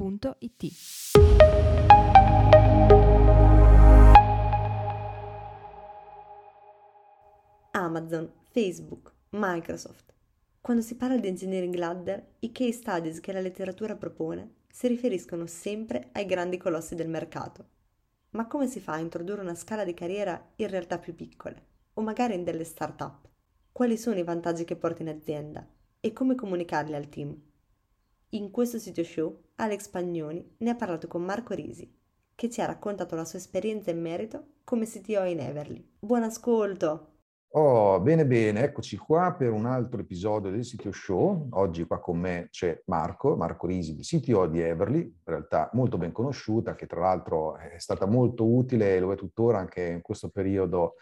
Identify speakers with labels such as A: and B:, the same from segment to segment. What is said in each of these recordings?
A: www.it.
B: Amazon, Facebook, Microsoft. Quando si parla di engineering ladder, i case studies che la letteratura propone si riferiscono sempre ai grandi colossi del mercato. Ma come si fa a introdurre una scala di carriera in realtà più piccole, o magari in delle start-up? Quali sono i vantaggi che porta in azienda e come comunicarli al team? In questo sito show Alex Pagnoni ne ha parlato con Marco Risi, che ci ha raccontato la sua esperienza in merito come CTO in Everly. Buon ascolto!
C: Oh, bene bene, eccoci qua per un altro episodio del CTO Show. Oggi qua con me c'è Marco, Marco Risi, CTO di Everly, in realtà molto ben conosciuta, che tra l'altro è stata molto utile e lo è tuttora anche in questo periodo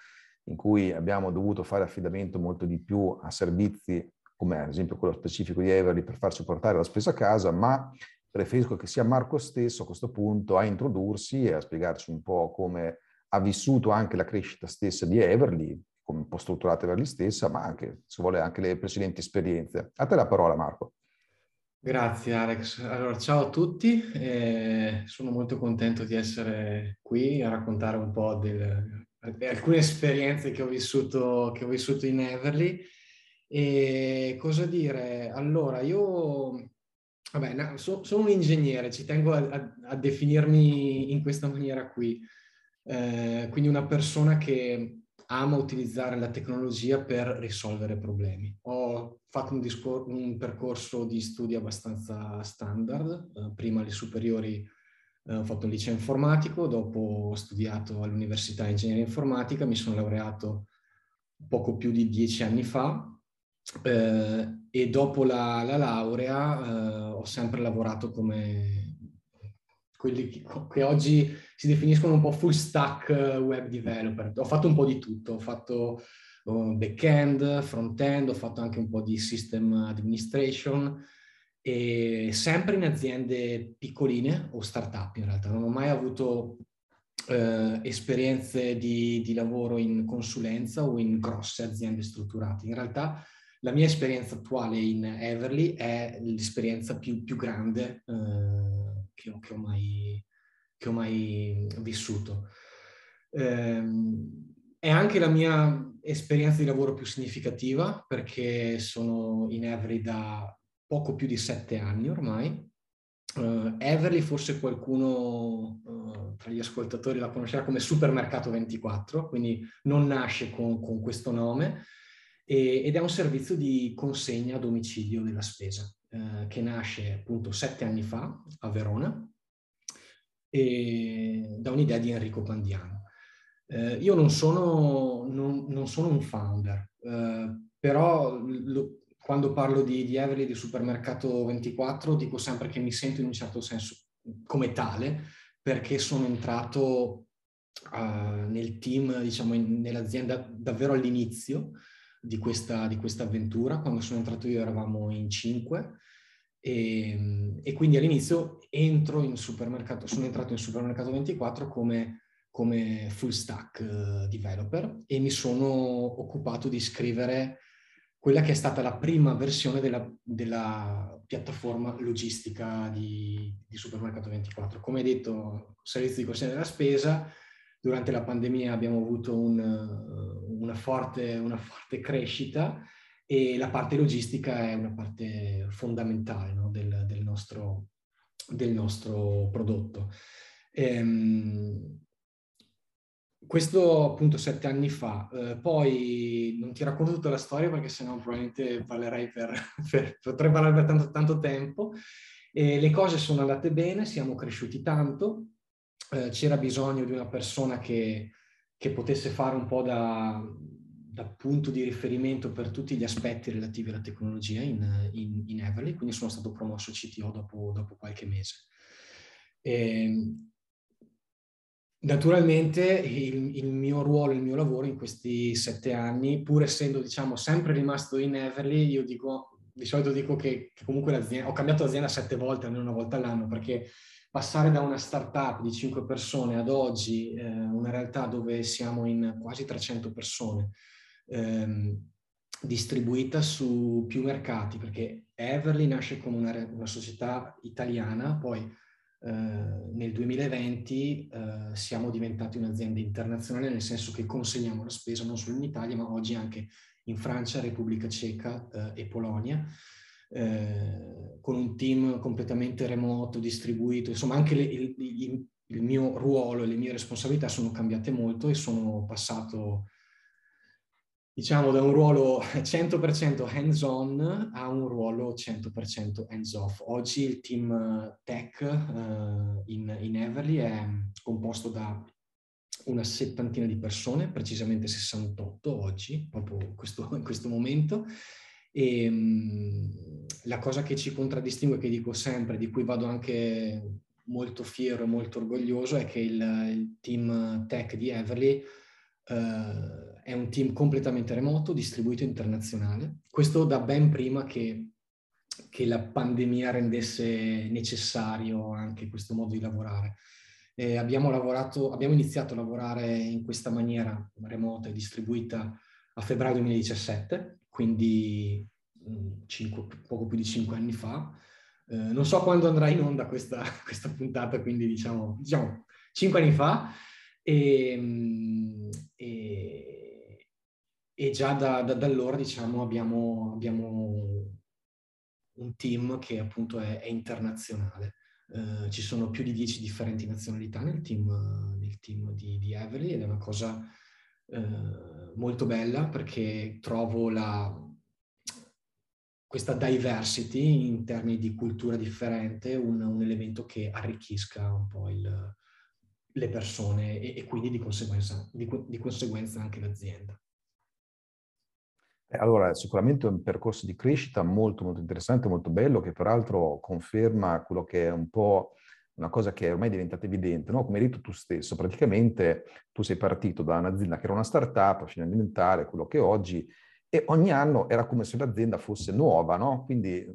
C: in cui abbiamo dovuto fare affidamento molto di più a servizi come ad esempio quello specifico di Everly per farci portare la spesa a casa, ma preferisco che sia Marco stesso a questo punto a introdursi e a spiegarci un po' come ha vissuto anche la crescita stessa di Everly, come un po' strutturata Everly stessa, ma anche, se vuole, anche le precedenti esperienze. A te la parola, Marco.
D: Grazie Alex. Allora, ciao a tutti, eh, sono molto contento di essere qui a raccontare un po' di alcune esperienze che ho vissuto, che ho vissuto in Everly e cosa dire? Allora, io vabbè, so, sono un ingegnere, ci tengo a, a, a, definirmi in questa maniera qui. Eh, quindi una persona che ama utilizzare la tecnologia per risolvere problemi. Ho fatto un, discor- un percorso di studi abbastanza standard, eh, prima alle superiori eh, ho fatto un liceo informatico, dopo ho studiato all'Università Ingegneria Informatica, mi sono laureato poco più di dieci anni fa eh, e dopo la, la laurea eh, ho sempre lavorato come quelli che, che, oggi si definiscono un po' full stack eh, web developer. Ho fatto un po' di tutto, ho fatto uh, back-end, front-end, ho fatto anche un po' di system administration e sempre in aziende piccoline o start-up in realtà. Non ho mai avuto eh, esperienze di, di, lavoro in consulenza o in grosse aziende strutturate. In realtà la mia esperienza attuale in Everly è l'esperienza più, più grande eh, che, ho, che, ho mai, che, ho, mai, vissuto. Eh, è anche la mia esperienza di lavoro più significativa perché sono in Everly da poco più di sette anni ormai. Uh, Everly forse qualcuno uh, tra gli ascoltatori la conoscerà come Supermercato 24, quindi non nasce con, con questo nome, e, ed è un servizio di consegna a domicilio della spesa eh, che nasce appunto sette anni fa a Verona e, da un'idea di Enrico Pandiano. Eh, io non sono, non, non sono, un founder, eh, però lo, quando parlo di, di Everly di Supermercato 24 dico sempre che mi sento in un certo senso come tale perché sono entrato uh, nel team, diciamo, in, nell'azienda davvero all'inizio, di questa, di questa avventura. Quando sono entrato io eravamo in cinque e, e, quindi all'inizio entro in supermercato, sono entrato in supermercato 24 come, come full stack uh, developer e mi sono occupato di scrivere quella che è stata la prima versione della, della piattaforma logistica di, di, Supermercato 24. Come detto, servizio di consegna della spesa, durante la pandemia abbiamo avuto un, una, forte, una forte crescita e la parte logistica è una parte fondamentale no, del, del, nostro, del, nostro, prodotto. Ehm, questo appunto sette anni fa, eh, poi non ti racconto tutta la storia perché sennò probabilmente parlerei per, per potrei parlare per tanto, tanto tempo. E le cose sono andate bene, siamo cresciuti tanto, eh, c'era bisogno di una persona che, che potesse fare un po' da, da, punto di riferimento per tutti gli aspetti relativi alla tecnologia in, in, in Everly, quindi sono stato promosso CTO dopo, dopo qualche mese. E, ehm, Naturalmente il, il, mio ruolo, il mio lavoro in questi sette anni, pur essendo diciamo sempre rimasto in Everly, io dico, di solito dico che, che comunque l'azienda, ho cambiato azienda sette volte, almeno una volta all'anno, perché passare da una startup di cinque persone ad oggi, eh, una realtà dove siamo in quasi 300 persone, ehm, distribuita su più mercati, perché Everly nasce come una, una società italiana, poi eh, nel 2020 eh, siamo diventati un'azienda internazionale nel senso che consegniamo la spesa non solo in Italia ma oggi anche in Francia, Repubblica Ceca eh, e Polonia. Eh, con un team completamente remoto, distribuito, insomma anche le, il, il, il, mio ruolo e le mie responsabilità sono cambiate molto e sono passato diciamo da un ruolo 100% hands-on a un ruolo 100% hands-off. Oggi il team eh, tech uh, in, in Everly è composto da una settantina di persone, precisamente 68 oggi, proprio questo, in questo momento. E um, la cosa che ci contraddistingue, che dico sempre, di cui vado anche molto fiero e molto orgoglioso, è che il, il team tech di Everly uh, è un team completamente remoto, distribuito internazionale. Questo da ben prima che, che la pandemia rendesse necessario anche questo modo di lavorare. Eh, abbiamo, lavorato, abbiamo iniziato a lavorare in questa maniera remota e distribuita a febbraio 2017, quindi mh, cinque, poco più di cinque anni fa. Eh, non so quando andrà in onda questa, questa puntata, quindi diciamo, diciamo cinque anni fa. E, e, e già da, da, da allora diciamo, abbiamo, abbiamo, un team che appunto è, è internazionale. Uh, ci sono più di dieci differenti nazionalità nel team, nel team di, di Everly ed è una cosa uh, molto bella perché trovo la, questa diversity in termini di cultura differente un, un elemento che arricchisca un po' il, le persone e, e quindi di conseguenza, di, di conseguenza anche l'azienda.
C: Eh, allora, sicuramente è un percorso di crescita molto, molto interessante, molto bello, che peraltro conferma quello che è un po' una cosa che è ormai diventata evidente, no? come hai detto tu stesso, praticamente tu sei partito da un'azienda che era una startup fino a diventare quello che è oggi e ogni anno era come se l'azienda fosse nuova, no? Quindi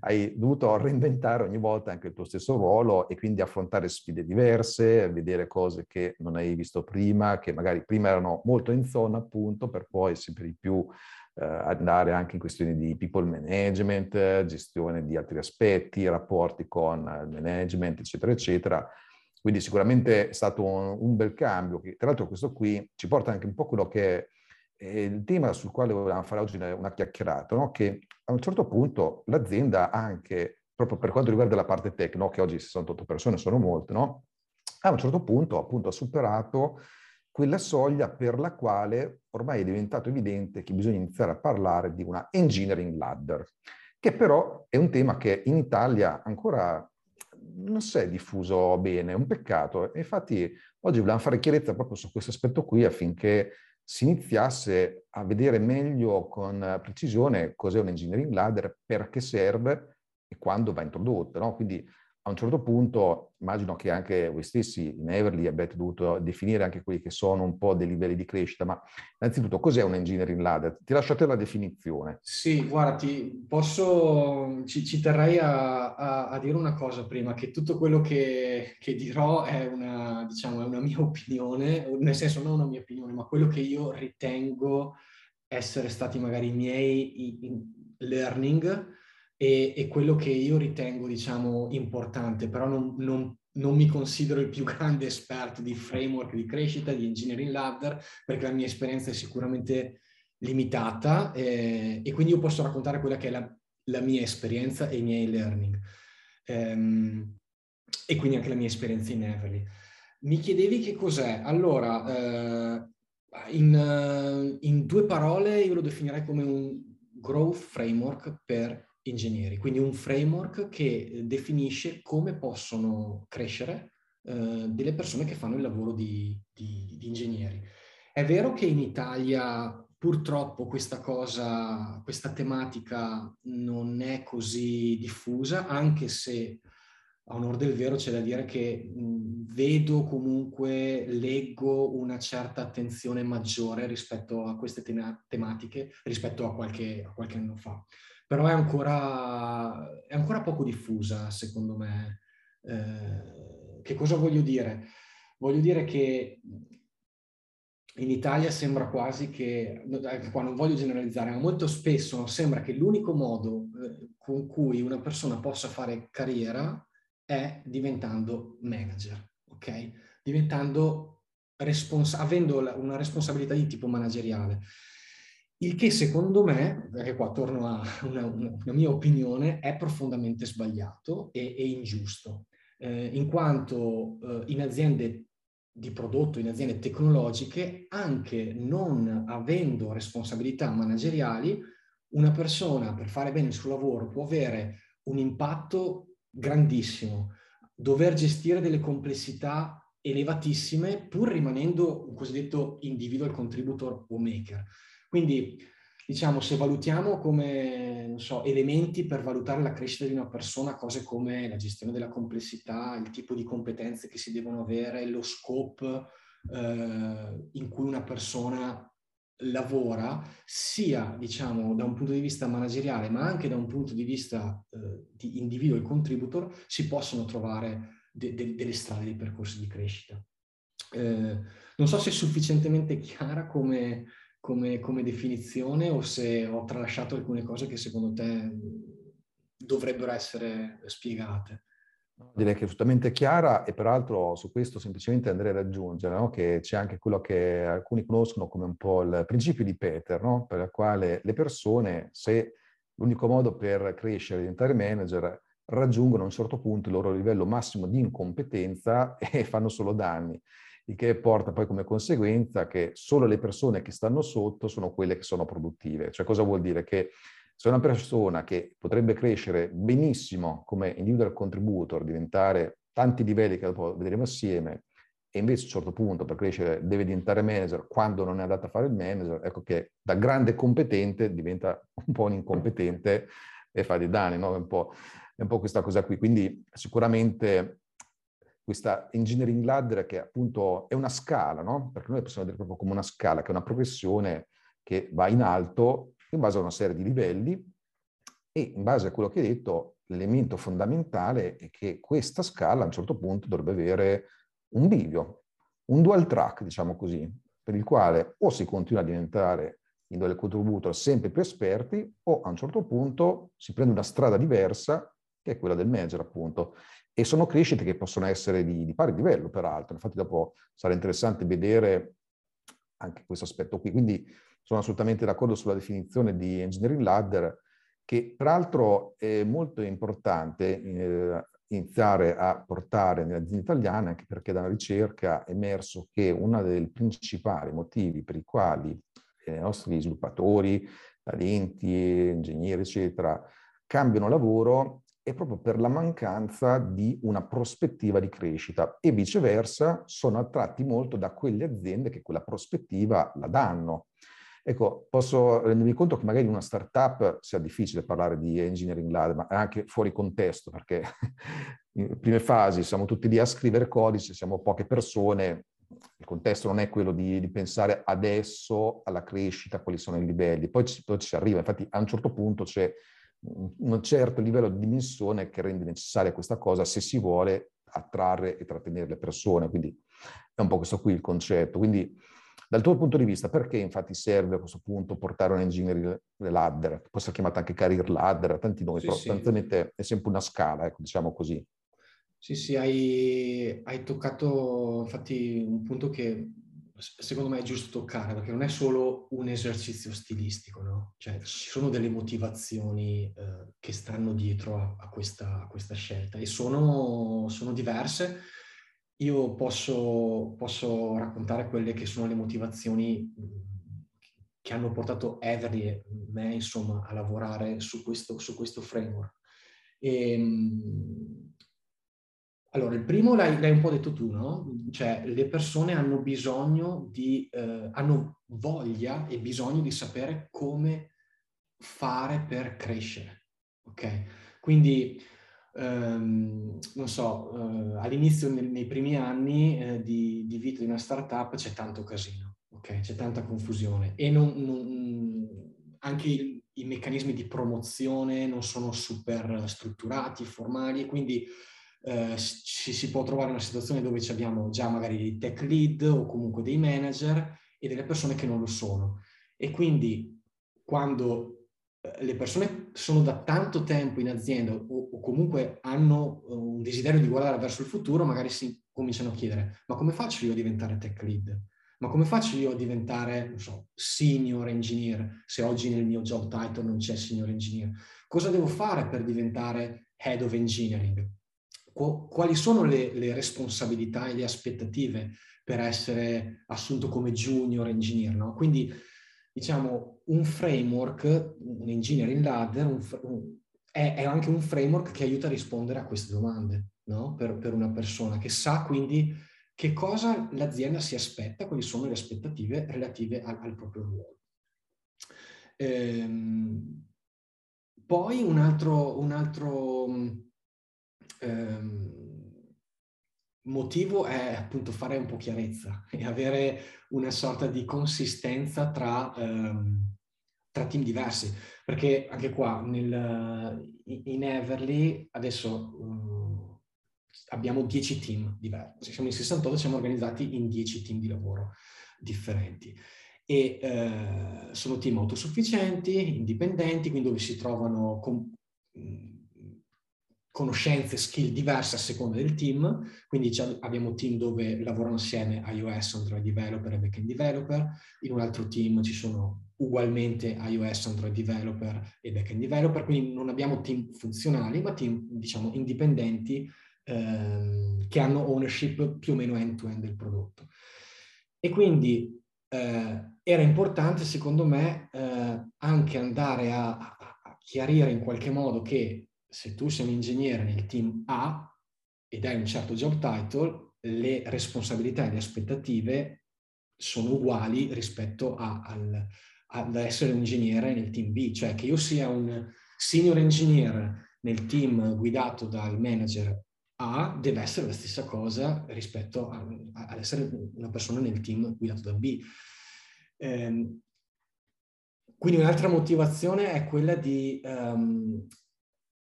C: hai dovuto reinventare ogni volta anche il tuo stesso ruolo e quindi affrontare sfide diverse, vedere cose che non hai visto prima, che magari prima erano molto in zona appunto, per poi sempre di più eh, andare anche in questioni di people management, gestione di altri aspetti, rapporti con il management, eccetera, eccetera. Quindi sicuramente è stato un, un bel cambio. Che, tra l'altro questo qui ci porta anche un po' quello che è il tema sul quale volevamo fare oggi una chiacchierata, no? che a un certo punto l'azienda anche, proprio per quanto riguarda la parte tecnica, che oggi 68 persone sono molte, no? a un certo punto appunto ha superato quella soglia per la quale ormai è diventato evidente che bisogna iniziare a parlare di una engineering ladder, che però è un tema che in Italia ancora non si è diffuso bene, è un peccato. Infatti oggi vogliamo fare chiarezza proprio su questo aspetto qui affinché si iniziasse a vedere meglio con precisione cos'è un engineering ladder, perché serve e quando va introdotto. No? Quindi a un certo punto immagino che anche voi stessi in Everly abbiate dovuto definire anche quelli che sono un po' dei livelli di crescita, ma innanzitutto cos'è un engineering ladder? Ti lascio a te la definizione.
D: Sì, guarda, ti posso, ci, ci terrei a, a, a, dire una cosa prima, che tutto quello che, che dirò è una, diciamo, è una mia opinione, nel senso non una mia opinione, ma quello che io ritengo essere stati magari i miei learning e, e, quello che io ritengo, diciamo, importante, però non, non, non, mi considero il più grande esperto di framework di crescita, di engineering ladder, perché la mia esperienza è sicuramente limitata eh, e quindi io posso raccontare quella che è la, la mia esperienza e i miei learning. Um, e quindi anche la mia esperienza in Everly. Mi chiedevi che cos'è? Allora, uh, in, uh, in due parole io lo definirei come un growth framework per ingegneri, quindi un framework che definisce come possono crescere eh, delle persone che fanno il lavoro di, di, di, ingegneri. È vero che in Italia purtroppo questa cosa, questa tematica non è così diffusa, anche se a onore del vero c'è da dire che mh, vedo comunque, leggo una certa attenzione maggiore rispetto a queste te- tematiche rispetto a qualche, a qualche, anno fa. Però è ancora, è ancora poco diffusa, secondo me. Eh, che cosa voglio dire? Voglio dire che in Italia sembra quasi che, qua non voglio generalizzare, ma molto spesso sembra che l'unico modo eh, con cui una persona possa fare carriera è diventando manager, ok? Diventando respons- avendo una responsabilità di tipo manageriale. Il che secondo me, perché qua torno a una, una, una mia opinione, è profondamente sbagliato e, e ingiusto, eh, in quanto eh, in aziende di prodotto, in aziende tecnologiche, anche non avendo responsabilità manageriali, una persona per fare bene il suo lavoro può avere un impatto grandissimo, dover gestire delle complessità elevatissime pur rimanendo un cosiddetto individual contributor o maker. Quindi, diciamo, se valutiamo come, so, elementi per valutare la crescita di una persona, cose come la gestione della complessità, il tipo di competenze che si devono avere, lo scope eh, in cui una persona lavora sia diciamo da un punto di vista manageriale ma anche da un punto di vista eh, di individuo e contributor si possono trovare de- de- delle strade dei percorsi di crescita. Eh, non so se è sufficientemente chiara come, come, come, definizione o se ho tralasciato alcune cose che secondo te dovrebbero essere spiegate.
C: Direi che è assolutamente chiara e peraltro su questo semplicemente andrei ad aggiungere no? che c'è anche quello che alcuni conoscono come un po' il principio di Peter, no? per il quale le persone, se l'unico modo per crescere e diventare manager, raggiungono a un certo punto il loro livello massimo di incompetenza e fanno solo danni, il che porta poi come conseguenza che solo le persone che stanno sotto sono quelle che sono produttive. Cioè cosa vuol dire? Che se una persona che potrebbe crescere benissimo come individual contributor, diventare tanti livelli che dopo vedremo assieme, e invece a un certo punto per crescere deve diventare manager quando non è adatta a fare il manager, ecco che da grande competente diventa un po' un incompetente e fa dei danni, no? È un po', è un po' questa cosa qui. Quindi sicuramente questa engineering ladder che appunto è una scala, no? Perché noi possiamo dire proprio come una scala, che è una progressione che va in alto in base a una serie di livelli e in base a quello che hai detto, l'elemento fondamentale è che questa scala a un certo punto dovrebbe avere un bivio, un dual track, diciamo così, per il quale o si continua a diventare in delle contributor sempre più esperti o a un certo punto si prende una strada diversa che è quella del manager appunto. E sono crescite che possono essere di, di pari livello peraltro, infatti dopo sarà interessante vedere anche questo aspetto qui. Quindi sono assolutamente d'accordo sulla definizione di engineering ladder, che peraltro è molto importante eh, iniziare a portare nelle aziende italiane, anche perché dalla ricerca è emerso che uno dei principali motivi per i quali eh, i nostri sviluppatori, talenti, ingegneri, eccetera, cambiano lavoro è proprio per la mancanza di una prospettiva di crescita e viceversa sono attratti molto da quelle aziende che quella prospettiva la danno. Ecco, posso rendermi conto che magari in una startup sia difficile parlare di engineering ladder, ma anche fuori contesto, perché in prime fasi siamo tutti lì a scrivere codice, siamo poche persone, il contesto non è quello di, di pensare adesso alla crescita, quali sono i livelli, poi ci, poi ci arriva, infatti a un certo punto c'è un certo livello di dimensione che rende necessaria questa cosa se si vuole attrarre e trattenere le persone, quindi è un po' questo qui il concetto. Quindi dal tuo punto di vista, perché infatti serve a questo punto portare un engineering ladder? Può essere chiamata anche career ladder, tanti nomi, sì, però sostanzialmente sì. è sempre una scala, ecco, diciamo così.
D: Sì, sì, hai, hai toccato infatti un punto che secondo me è giusto toccare, perché non è solo un esercizio stilistico, no? Cioè ci sono delle motivazioni eh, che stanno dietro a, a, questa, a, questa, scelta e sono, sono diverse io posso, posso, raccontare quelle che sono le motivazioni che hanno portato Everly e me, insomma, a lavorare su questo, su questo framework. E, ehm, allora, il primo l'hai, l'hai, un po' detto tu, no? Cioè, le persone hanno bisogno di, eh, hanno voglia e bisogno di sapere come fare per crescere, ok? Quindi ehm, non so, eh, all'inizio, nei, nei, primi anni eh, di, di, vita di una startup c'è tanto casino, ok? C'è tanta confusione e non, non, anche i, i, meccanismi di promozione non sono super strutturati, formali, quindi eh, ci si può trovare in una situazione dove abbiamo già magari dei tech lead o comunque dei manager e delle persone che non lo sono. E quindi quando eh, le persone sono da tanto tempo in azienda o, o, comunque hanno eh, un desiderio di guardare verso il futuro, magari si cominciano a chiedere, ma come faccio io a diventare tech lead? Ma come faccio io a diventare, so, senior engineer, se oggi nel mio job title non c'è senior engineer? Cosa devo fare per diventare head of engineering? Quali sono le, le responsabilità e le aspettative per essere assunto come junior engineer? No? Quindi diciamo, un framework, un engineering ladder, un, un, è, è, anche un framework che aiuta a rispondere a queste domande, no? per, per, una persona che sa quindi che cosa l'azienda si aspetta, quali sono le aspettative relative al, al proprio ruolo. Ehm, poi un altro, un altro ehm, motivo è appunto fare un po' chiarezza e avere una sorta di consistenza tra, um, tra team diversi. Perché anche qua nel, in Everly adesso uh, abbiamo 10 team diversi. Siamo in 68, siamo organizzati in 10 team di lavoro differenti. E uh, sono team autosufficienti, indipendenti, quindi dove si trovano... Com- conoscenze, skill diverse a seconda del team, quindi abbiamo team dove lavorano assieme iOS, Android developer e backend developer, in un altro team ci sono ugualmente iOS, Android developer e backend developer, quindi non abbiamo team funzionali, ma team diciamo indipendenti ehm, che hanno ownership più o meno end-to-end del prodotto. E quindi eh, era importante secondo me eh, anche andare a, a chiarire in qualche modo che se tu sei un ingegnere nel team A ed hai un certo job title, le responsabilità e le aspettative sono uguali rispetto a, al, ad essere un ingegnere nel team B, cioè che io sia un senior engineer nel team guidato dal manager A deve essere la stessa cosa rispetto ad essere una persona nel team guidato da B. Eh, quindi un'altra motivazione è quella di um,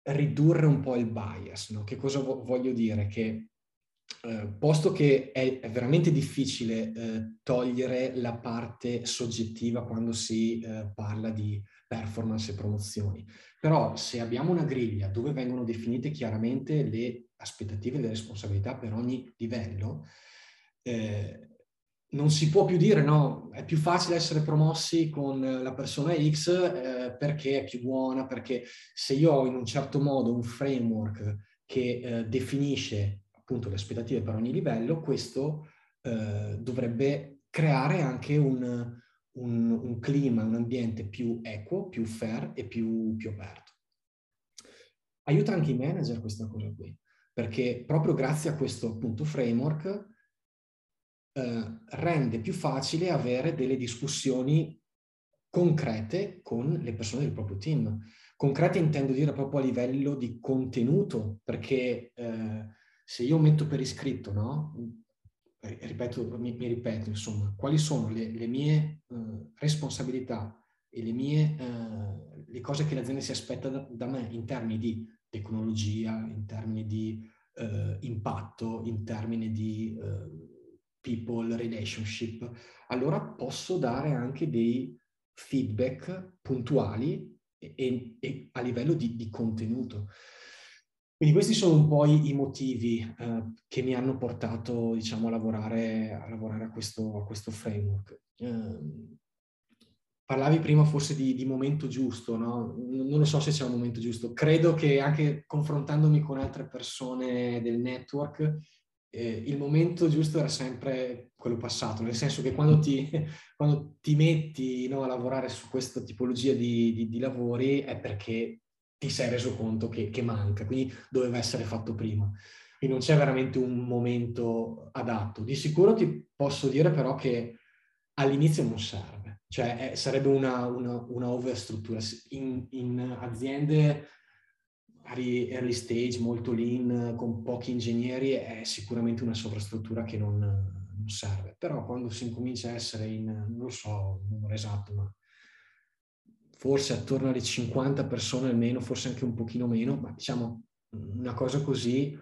D: ridurre un po' il bias. No? Che cosa vo- voglio dire? Che eh, posto che è, è veramente difficile eh, togliere la parte soggettiva quando si eh, parla di performance e promozioni, però se abbiamo una griglia dove vengono definite chiaramente le aspettative e le responsabilità per ogni livello, eh, non si può più dire no, è più facile essere promossi con la persona X eh, perché è più buona, perché se io ho in un certo modo un framework che eh, definisce appunto le aspettative per ogni livello, questo eh, dovrebbe creare anche un, un, un, clima, un ambiente più equo, più fair e più, più aperto. Aiuta anche i manager questa cosa qui, perché proprio grazie a questo appunto framework eh, rende più facile avere delle discussioni concrete con le persone del proprio team. Concrete intendo dire proprio a livello di contenuto, perché eh, se io metto per iscritto, no? ripeto, mi, mi, ripeto, insomma, quali sono le, le mie uh, responsabilità e le mie uh, le cose che l'azienda si aspetta da, da, me in termini di tecnologia, in termini di uh, impatto, in termini di people relationship, allora posso dare anche dei feedback puntuali e, e, a livello di, di, contenuto. Quindi questi sono un po' i, i motivi eh, che mi hanno portato diciamo, a lavorare a, lavorare a, questo, a questo, framework. Eh, parlavi prima forse di, di momento giusto, no? non lo so se c'è un momento giusto. Credo che anche confrontandomi con altre persone del network, eh, il momento giusto era sempre quello passato, nel senso che quando ti, quando ti metti no, a lavorare su questa tipologia di, di, di, lavori è perché ti sei reso conto che, che, manca, quindi doveva essere fatto prima. Quindi non c'è veramente un momento adatto. Di sicuro ti posso dire però che all'inizio non serve, cioè è, sarebbe una, una, una overstruttura. In, in aziende early stage, molto lean, con pochi ingegneri, è sicuramente una sovrastruttura che non, non serve. Però quando si incomincia a essere in, non lo so il numero esatto, ma forse attorno alle 50 persone almeno, forse anche un pochino meno, ma diciamo una cosa così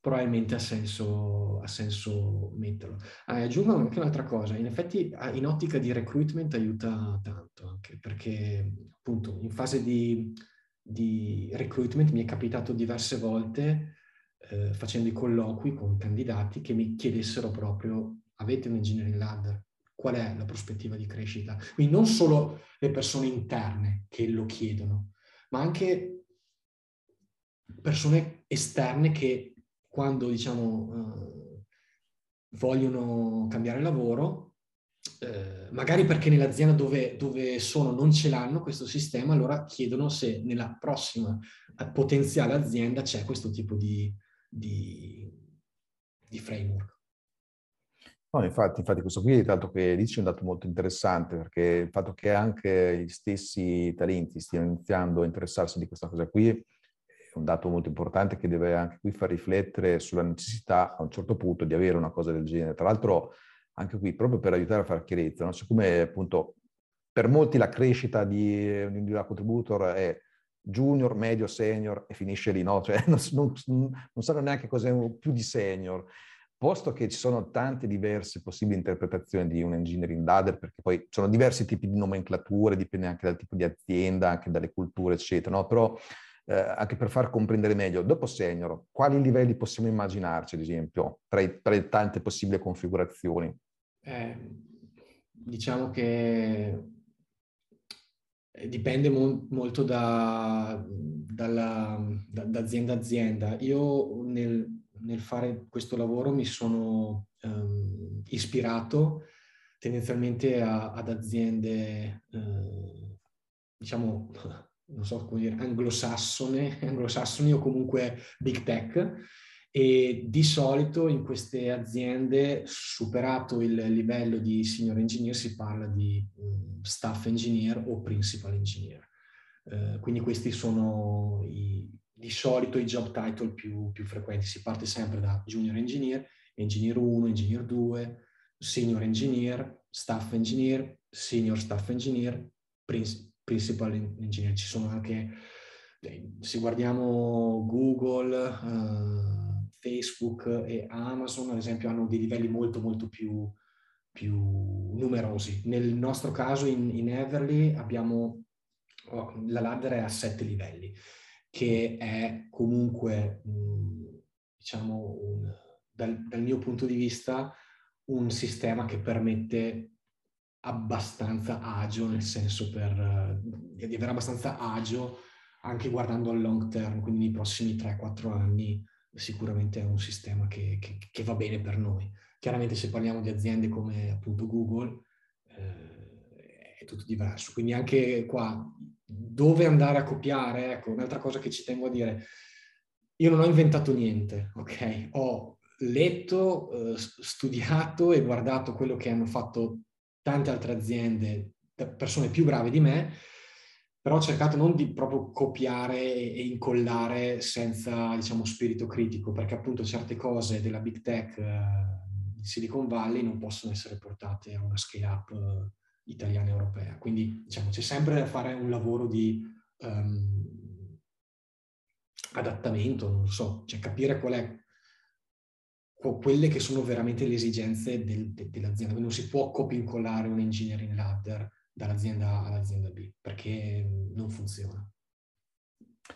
D: probabilmente ha senso, ha senso metterlo. Ah, aggiungo anche un'altra cosa, in effetti in ottica di recruitment aiuta tanto, anche perché appunto in fase di, di recruitment mi è capitato diverse volte eh, facendo i colloqui con candidati che mi chiedessero proprio avete un engineering ladder? Qual è la prospettiva di crescita? Quindi non solo le persone interne che lo chiedono, ma anche persone esterne che quando diciamo eh, vogliono cambiare lavoro, eh, magari perché nell'azienda dove, dove, sono non ce l'hanno questo sistema, allora chiedono se nella prossima eh, potenziale azienda c'è questo tipo di, di, di framework.
C: No, infatti, infatti, questo qui, tanto che dici, è un dato molto interessante, perché il fatto che anche gli stessi talenti stiano iniziando a interessarsi di questa cosa qui un dato molto importante che deve anche qui far riflettere sulla necessità a un certo punto di avere una cosa del genere. Tra l'altro anche qui proprio per aiutare a fare chiarezza, no? siccome appunto per molti la crescita di un individual contributor è junior, medio, senior e finisce lì, no? Cioè non, non, non sanno neanche cos'è più di senior. Posto che ci sono tante diverse possibili interpretazioni di un engineering ladder, perché poi ci sono diversi tipi di nomenclature, dipende anche dal tipo di azienda, anche dalle culture, eccetera, no? Però eh, anche per far comprendere meglio, dopo senior, quali livelli possiamo immaginarci, ad esempio, tra, i, tra le tante possibili configurazioni?
D: Eh, diciamo che dipende mo- molto da, dalla, da, da, azienda a azienda. Io nel, nel, fare questo lavoro mi sono um, ispirato tendenzialmente a, ad aziende, eh, diciamo, non so come dire, anglosassone, anglosassoni o comunque big tech e di solito in queste aziende, superato il livello di senior engineer, si parla di um, staff engineer o principal engineer. Uh, quindi questi sono i, di solito i job title più, più, frequenti. Si parte sempre da junior engineer, engineer 1, engineer 2, senior engineer, staff engineer, senior staff engineer, principal principal engineer. Ci sono anche, se guardiamo Google, uh, Facebook e Amazon, ad esempio, hanno dei livelli molto, molto più, più numerosi. Nel nostro caso in, in Everly abbiamo, oh, la ladder è a sette livelli, che è comunque, mh, diciamo, un, dal, dal mio punto di vista, un sistema che permette abbastanza agio, nel senso per, eh, di avere abbastanza agio anche guardando al long term, quindi nei prossimi 3-4 anni sicuramente è un sistema che, che, che, va bene per noi. Chiaramente se parliamo di aziende come appunto Google eh, è tutto diverso, quindi anche qua dove andare a copiare, ecco un'altra cosa che ci tengo a dire, io non ho inventato niente, ok? Ho letto, eh, studiato e guardato quello che hanno fatto tante altre aziende, persone più brave di me, però ho cercato non di proprio copiare e incollare senza, diciamo, spirito critico, perché appunto certe cose della big tech eh, in Silicon Valley non possono essere portate a una scale up eh, italiana e europea. Quindi, diciamo, c'è sempre da fare un lavoro di um, adattamento, non so, cioè capire qual è quelle che sono veramente le esigenze del, de, dell'azienda. Quindi non si può copia incollare un engineering ladder dall'azienda A all'azienda B, perché non funziona.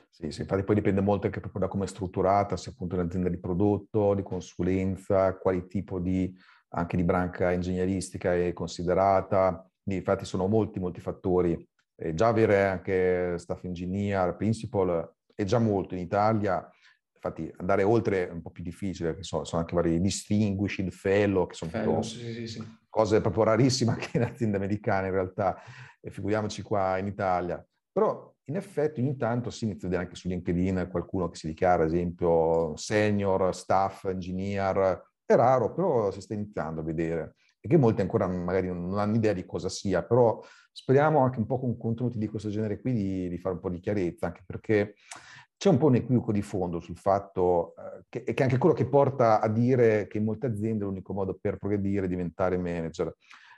C: Sì, sì, infatti poi dipende molto anche proprio da come è strutturata, se appunto è un'azienda di prodotto, di consulenza, quali tipo di, anche di branca ingegneristica è considerata. Infatti sono molti, molti fattori. E già avere anche staff engineer, principal, è già molto in Italia, Infatti andare oltre è un po' più difficile, perché sono, sono anche vari distinguished fellow, che sono fellow, sì, sì, sì. cose proprio rarissime anche in aziende americane in realtà, e figuriamoci qua in Italia. Però in effetti ogni tanto si inizia a vedere anche su LinkedIn qualcuno che si dichiara, ad esempio, senior, staff, engineer, è raro, però si sta iniziando a vedere. E che molti ancora magari non hanno idea di cosa sia, però speriamo anche un po' con contenuti di questo genere qui di, di fare un po' di chiarezza, anche perché c'è un po' un equivoco di fondo sul fatto eh, che, che è anche quello che porta a dire che in molte aziende l'unico modo per progredire è diventare manager.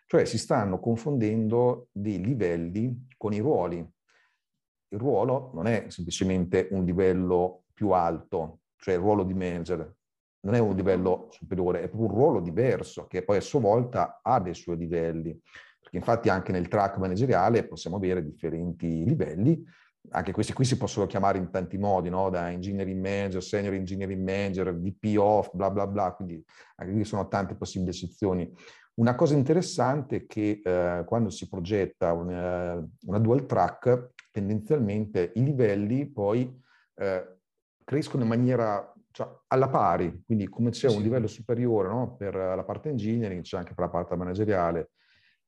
C: Cioè si stanno confondendo dei livelli con i ruoli. Il ruolo non è semplicemente un livello più alto, cioè il ruolo di manager, non è un livello superiore, è proprio un ruolo diverso che poi a sua volta ha dei suoi livelli. Perché infatti anche nel track manageriale possiamo avere differenti livelli anche questi qui si possono chiamare in tanti modi, no? da engineering manager, senior engineering manager, VP off, bla bla bla, quindi anche qui sono tante possibili eccezioni. Una cosa interessante è che eh, quando si progetta una, eh, una, dual track, tendenzialmente i livelli poi eh, crescono in maniera cioè, alla pari, quindi come c'è sì. un livello superiore no? per la parte engineering, c'è anche per la parte manageriale.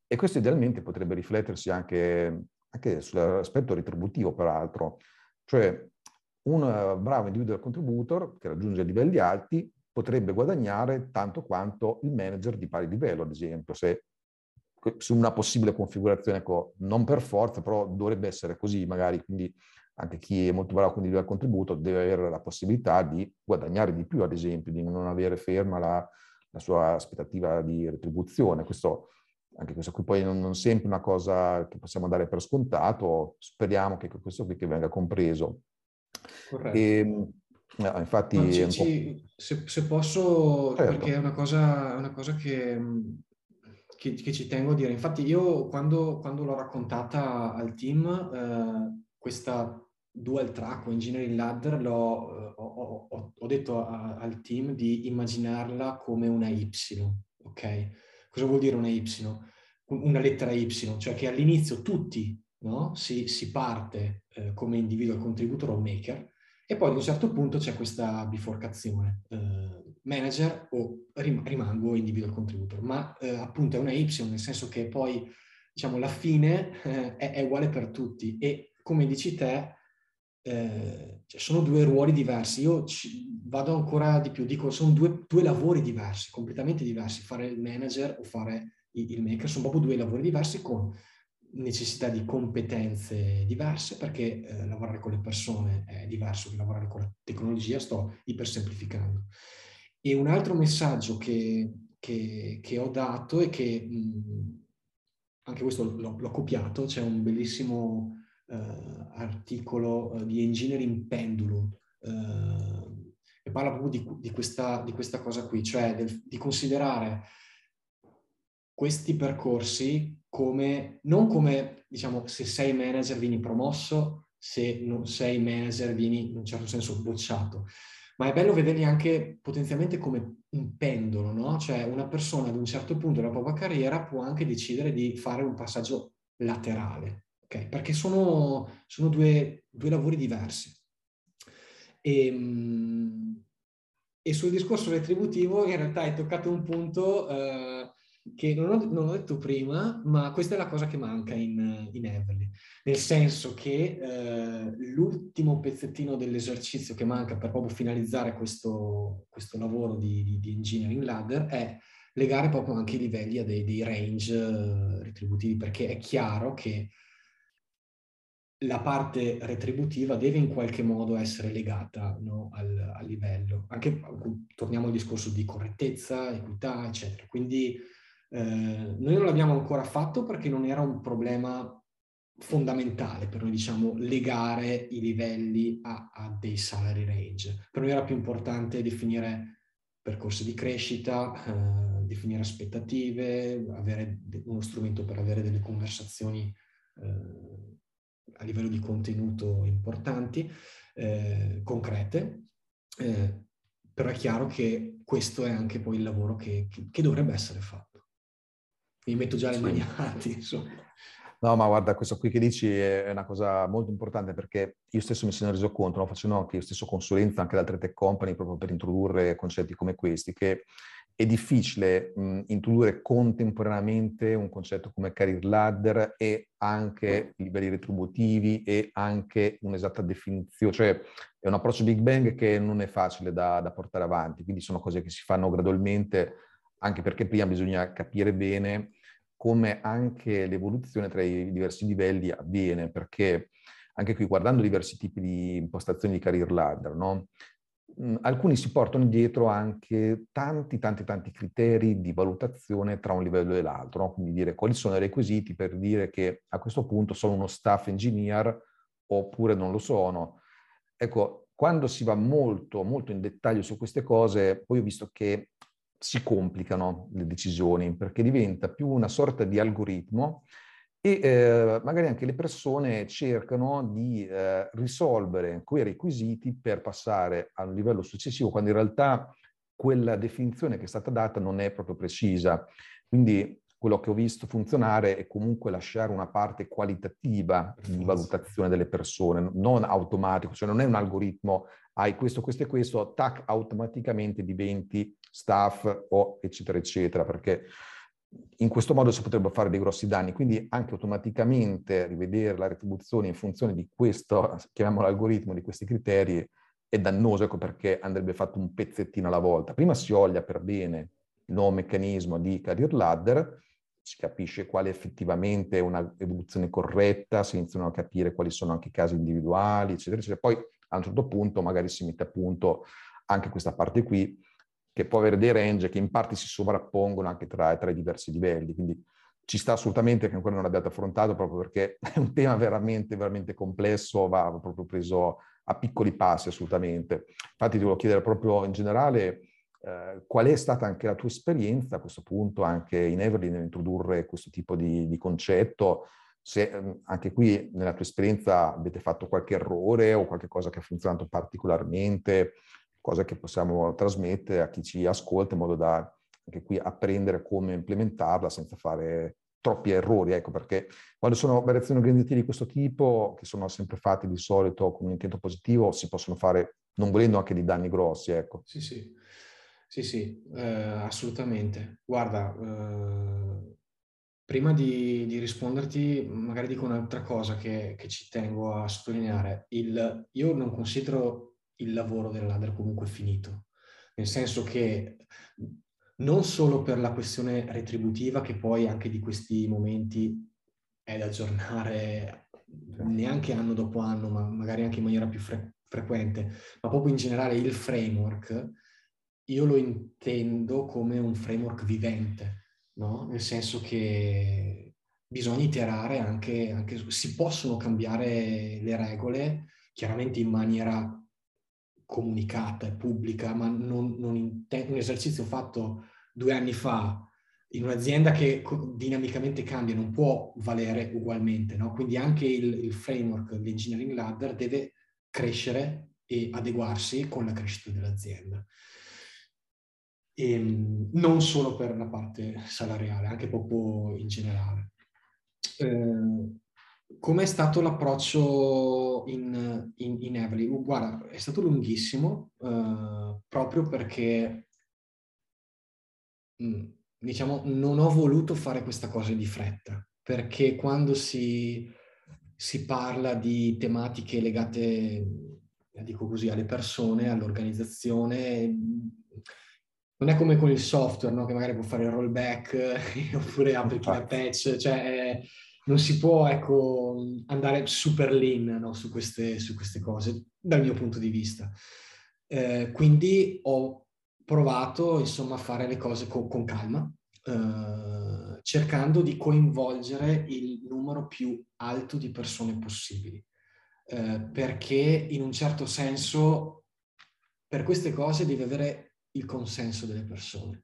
C: E questo idealmente potrebbe riflettersi anche anche sull'aspetto retributivo peraltro, cioè un eh, bravo individual contributor che raggiunge livelli alti potrebbe guadagnare tanto quanto il manager di pari livello, ad esempio, se su una possibile configurazione, ecco, non per forza, però dovrebbe essere così magari, quindi anche chi è molto bravo con il contributo deve avere la possibilità di guadagnare di più, ad esempio, di non avere ferma la, la sua aspettativa di retribuzione. Questo anche questo qui poi non, non sempre una cosa che possiamo dare per scontato, speriamo che questo qui che venga compreso.
D: Corretto. E, ehm, no, infatti... Ci, ci, se, se, posso, certo. perché è una cosa, una cosa che, che, che, ci tengo a dire. Infatti io quando, quando l'ho raccontata al team, eh, questa dual track o engineering ladder, l'ho, eh, ho, ho, ho, detto a, al team di immaginarla come una Y, ok? Cosa vuol dire una Y? Una lettera Y, cioè che all'inizio tutti no? si, si, parte eh, come individual contributor o maker e poi ad un certo punto c'è questa biforcazione, eh, manager o rim- rimango individual contributor, ma eh, appunto è una Y nel senso che poi diciamo la fine eh, è, è, uguale per tutti e come dici te eh, cioè sono due ruoli diversi. Io ci, vado ancora di più, dico, sono due, due, lavori diversi, completamente diversi. Fare il manager o fare il, il maker sono proprio due lavori diversi con necessità di competenze diverse perché eh, lavorare con le persone è diverso che lavorare con la tecnologia, sto ipersemplificando. E un altro messaggio che, che, che ho dato è che mh, anche questo l'ho, l'ho copiato, c'è un bellissimo uh, articolo uh, di Engineering Pendulum uh, che parla proprio di, di, questa, di, questa, cosa qui, cioè del, di considerare questi percorsi come, non come, diciamo, se sei manager vieni promosso, se non sei manager vieni in un certo senso bocciato, ma è bello vederli anche potenzialmente come un pendolo, no? Cioè una persona ad un certo punto della propria carriera può anche decidere di fare un passaggio laterale, okay? perché sono, sono due, due, lavori diversi. E, ehm, e, sul discorso retributivo in realtà hai toccato un punto eh, che non ho, non ho, detto prima, ma questa è la cosa che manca in, in Everly, nel senso che eh, l'ultimo pezzettino dell'esercizio che manca per proprio finalizzare questo, questo lavoro di, di, di engineering ladder è legare proprio anche i livelli a dei, dei range uh, retributivi, perché è chiaro che la parte retributiva deve in qualche modo essere legata no, al, al, livello. Anche torniamo al discorso di correttezza, equità, eccetera. Quindi eh, noi non l'abbiamo ancora fatto perché non era un problema fondamentale per noi, diciamo, legare i livelli a, a dei salary range. Per noi era più importante definire percorsi di crescita, eh, definire aspettative, avere uno strumento per avere delle conversazioni eh, a livello di contenuto importanti, eh, concrete, eh, però è chiaro che questo è anche poi il lavoro che, che, dovrebbe essere fatto. Mi metto già le sì. mani avanti, insomma.
C: No, ma guarda, questo qui che dici è una cosa molto importante perché io stesso mi sono reso conto, no? facendo anche io stesso consulenza anche ad altre tech company proprio per introdurre concetti come questi, che è difficile mh, introdurre contemporaneamente un concetto come career ladder e anche livelli retributivi e anche un'esatta definizione, cioè è un approccio Big Bang che non è facile da, da portare avanti, quindi sono cose che si fanno gradualmente, anche perché prima bisogna capire bene come anche l'evoluzione tra i diversi livelli avviene, perché anche qui guardando diversi tipi di impostazioni di career ladder, no? Alcuni si portano dietro anche tanti, tanti, tanti criteri di valutazione tra un livello e l'altro, no? quindi dire quali sono i requisiti per dire che a questo punto sono uno staff engineer oppure non lo sono. Ecco, quando si va molto, molto in dettaglio su queste cose, poi ho visto che si complicano le decisioni perché diventa più una sorta di algoritmo e eh, magari anche le persone cercano di eh, risolvere quei requisiti per passare a un livello successivo, quando in realtà quella definizione che è stata data non è proprio precisa. Quindi quello che ho visto funzionare è comunque lasciare una parte qualitativa di valutazione delle persone, non automatico, cioè non è un algoritmo, hai questo, questo e questo, tac, automaticamente diventi staff o eccetera, eccetera, perché in questo modo si potrebbero fare dei grossi danni, quindi anche automaticamente rivedere la retribuzione in funzione di questo, chiamiamolo algoritmo, di questi criteri, è dannoso, ecco perché andrebbe fatto un pezzettino alla volta. Prima si oglia per bene il nuovo meccanismo di career ladder, si capisce quale effettivamente è un'evoluzione corretta, si iniziano a capire quali sono anche i casi individuali, eccetera, eccetera. Poi a un certo punto magari si mette a punto anche questa parte qui, che può avere dei range che in parte si sovrappongono anche tra, tra i diversi livelli. Quindi ci sta assolutamente che ancora non l'abbiate affrontato proprio perché è un tema veramente, veramente complesso, va proprio preso a piccoli passi assolutamente. Infatti ti volevo chiedere proprio in generale eh, qual è stata anche la tua esperienza a questo punto anche in Everly nell'introdurre questo tipo di, di concetto, se ehm, anche qui nella tua esperienza avete fatto qualche errore o qualche cosa che ha funzionato particolarmente, cosa che possiamo trasmettere a chi ci ascolta in modo da anche qui apprendere come implementarla senza fare troppi errori, ecco, perché quando sono variazioni organizzative di questo tipo, che sono sempre fatte di solito con un intento positivo, si possono fare, non volendo, anche di danni grossi, ecco.
D: Sì, sì, sì, sì, eh, assolutamente. Guarda, eh, prima di, di, risponderti, magari dico un'altra cosa che, che ci tengo a sottolineare. Il, io non considero il lavoro del ladder comunque finito, nel senso che non solo per la questione retributiva, che poi anche di questi momenti è da aggiornare neanche anno dopo anno, ma magari anche in maniera più fre- frequente, ma proprio in generale il framework, io lo intendo come un framework vivente, no? nel senso che bisogna iterare anche, anche, si possono cambiare le regole, chiaramente in maniera comunicata e pubblica, ma non, non inten- un esercizio fatto due anni fa in un'azienda che dinamicamente cambia non può valere ugualmente, no? quindi anche il, il framework, l'engineering ladder deve crescere e adeguarsi con la crescita dell'azienda. E, ehm, non solo per la parte salariale, anche proprio in generale. Eh, Com'è stato l'approccio in, in, in Evely? Uh, guarda, è stato lunghissimo uh, proprio perché, mh, mm, diciamo, non ho voluto fare questa cosa di fretta, perché quando si, si parla di tematiche legate, dico così, alle persone, all'organizzazione, non è come con il software, no? che magari può fare il rollback oppure applichi la patch, cioè non si può ecco, andare super lean no, su, queste, su, queste, cose, dal mio punto di vista. Eh, quindi ho provato insomma, a fare le cose con, con calma, eh, cercando di coinvolgere il numero più alto di persone possibili, eh, perché in un certo senso per queste cose devi avere il consenso delle persone.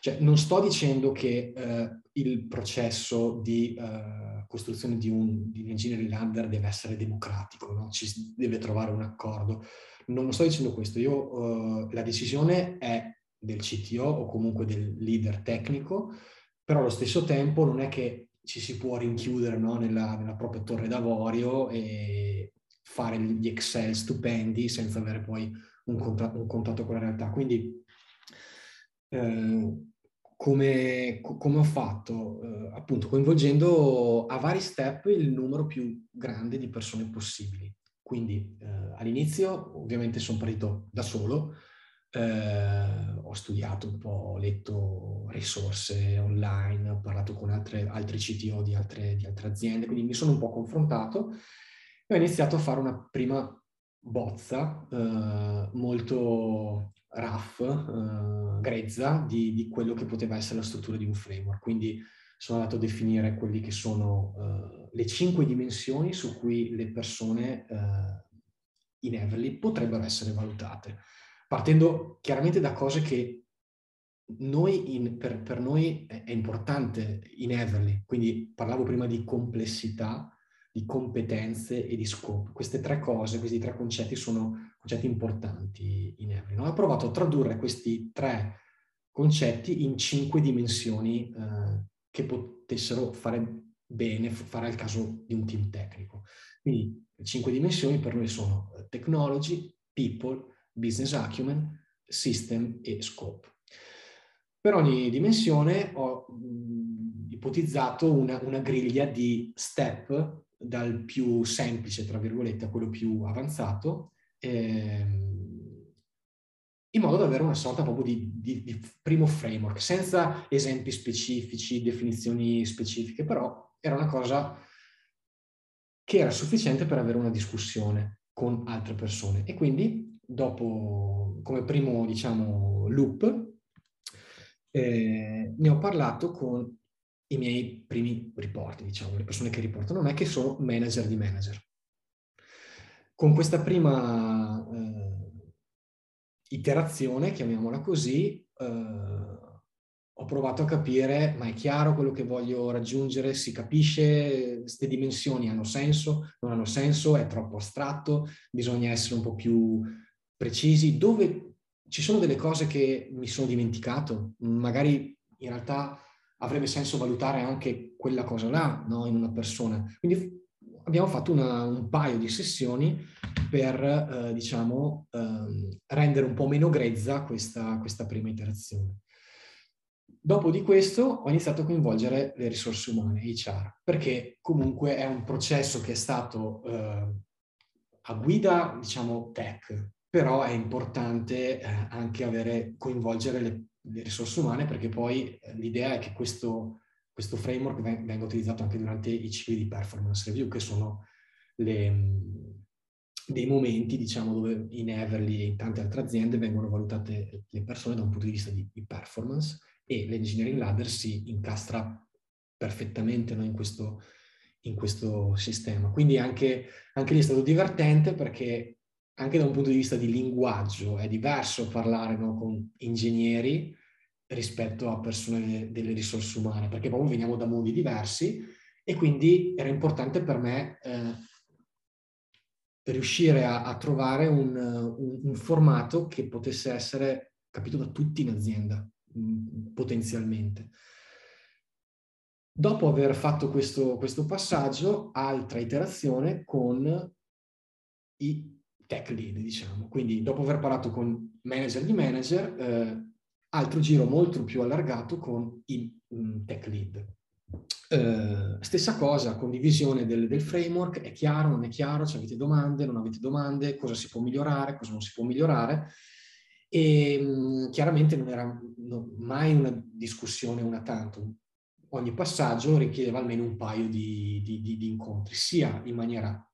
D: Cioè, non sto dicendo che eh, il processo di uh, costruzione di un, di un engineering ladder deve essere democratico, no? ci deve trovare un accordo. Non sto dicendo questo, io uh, la decisione è del CTO o comunque del leader tecnico, però allo stesso tempo non è che ci si può rinchiudere no? nella, nella propria torre d'avorio e fare gli Excel stupendi senza avere poi un contatto con la realtà. Quindi eh, come, come, ho fatto, eh, appunto coinvolgendo a vari step il numero più grande di persone possibili. Quindi eh, all'inizio ovviamente sono partito da solo, eh, ho studiato un po', ho letto risorse online, ho parlato con altre, altri CTO di altre, di altre aziende, quindi mi sono un po' confrontato E ho iniziato a fare una prima bozza eh, molto rough, eh, grezza, di, di, quello che poteva essere la struttura di un framework. Quindi sono andato a definire quelli che sono eh, le cinque dimensioni su cui le persone eh, in Everly potrebbero essere valutate, partendo chiaramente da cose che noi in, per, per, noi è, importante in Everly, quindi parlavo prima di complessità, di competenze e di scope. Queste tre cose, questi tre concetti sono concetti importanti in Everly. No? Ho provato a tradurre questi tre concetti in cinque dimensioni eh, che potessero fare bene, fare al caso di un team tecnico. Quindi le cinque dimensioni per noi sono eh, technology, people, business acumen, system e scope. Per ogni dimensione ho mh, ipotizzato una, una, griglia di step dal più semplice, tra virgolette, a quello più avanzato, ehm, in modo da avere una sorta proprio di, di, di, primo framework, senza esempi specifici, definizioni specifiche, però era una cosa che era sufficiente per avere una discussione con altre persone. E quindi, dopo, come primo, diciamo, loop, eh, ne ho parlato con i miei primi riporti, diciamo, le persone che riportano me, che sono manager di manager. Con questa prima eh, iterazione, chiamiamola così, eh, ho provato a capire, ma è chiaro quello che voglio raggiungere, si capisce, queste dimensioni hanno senso, non hanno senso, è troppo astratto, bisogna essere un po' più precisi, dove ci sono delle cose che mi sono dimenticato, magari in realtà avrebbe senso valutare anche quella cosa là no? in una persona. Quindi abbiamo fatto una, un paio di sessioni per, eh, diciamo, eh, rendere un po' meno grezza questa, questa prima iterazione. Dopo di questo ho iniziato a coinvolgere le risorse umane, HR, perché comunque è un processo che è stato eh, a guida, diciamo, tech, però è importante eh, anche avere, coinvolgere le, le, risorse umane perché poi eh, l'idea è che questo, questo framework ven- venga utilizzato anche durante i cicli di performance review, che sono le, dei momenti, diciamo, dove in Everly e in tante altre aziende vengono valutate le persone da un punto di vista di, di performance e l'engineering ladder si incastra perfettamente no, in, questo, in, questo, sistema. Quindi anche, anche lì è stato divertente perché anche da un punto di vista di linguaggio è diverso parlare no, con ingegneri rispetto a persone delle risorse umane, perché proprio veniamo da mondi diversi e quindi era importante per me eh, riuscire a, a trovare un, un, un, formato che potesse essere capito da tutti in azienda, mm, potenzialmente. Dopo aver fatto questo, questo passaggio, altra iterazione con i tech lead, diciamo. Quindi dopo aver parlato con manager di manager, eh, altro giro molto più allargato con i um, tech lead. Eh, stessa cosa, condivisione del, del, framework, è chiaro, non è chiaro, se avete domande, non avete domande, cosa si può migliorare, cosa non si può migliorare. E mh, mm, chiaramente non era no, mai una discussione una tanto. Ogni passaggio richiedeva almeno un paio di, di, di, di incontri, sia in maniera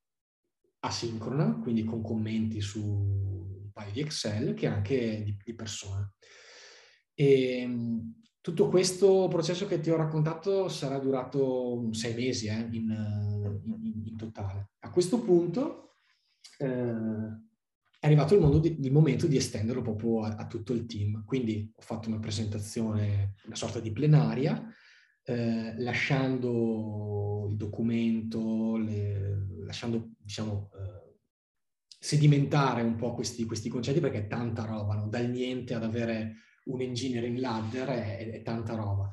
D: asincrona, quindi con commenti su un paio di Excel, che anche di, di persona. E ehm, tutto questo processo che ti ho raccontato sarà durato sei mesi eh, in, in, in, totale. A questo punto eh, è arrivato il, di, il, momento di estenderlo proprio a, a, tutto il team. Quindi ho fatto una presentazione, una sorta di plenaria, eh, lasciando il documento, le, lasciando, diciamo, eh, sedimentare un po' questi, questi, concetti perché è tanta roba, no? dal niente ad avere un engineering ladder è, è, tanta roba.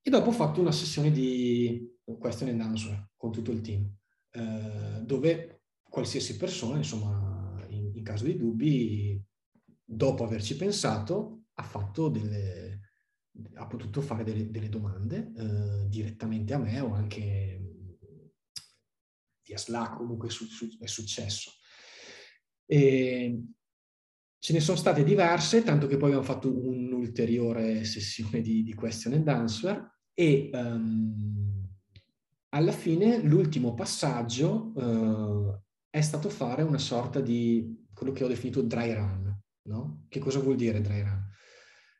D: E dopo ho fatto una sessione di question and answer con tutto il team, eh, dove qualsiasi persona, insomma, in, in, caso di dubbi, dopo averci pensato, ha fatto delle, ha potuto fare delle, delle domande eh, direttamente a me o anche via Slack, comunque su, su, è successo. E ce ne sono state diverse, tanto che poi abbiamo fatto un'ulteriore sessione di, di question and answer e um, alla fine l'ultimo passaggio uh, è stato fare una sorta di quello che ho definito dry run. No? Che cosa vuol dire dry run?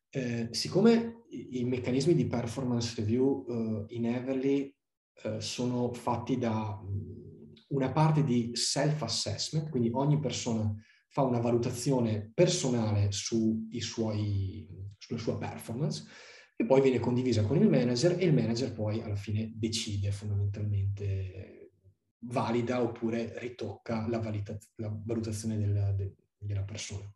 D: Eh, siccome i, i, meccanismi di performance review uh, in Everly uh, sono fatti da una parte di self-assessment, quindi ogni persona fa una valutazione personale su suoi, sulla sua performance e poi viene condivisa con il manager e il manager poi alla fine decide fondamentalmente valida oppure ritocca la, valita- la valutazione del, de- della persona.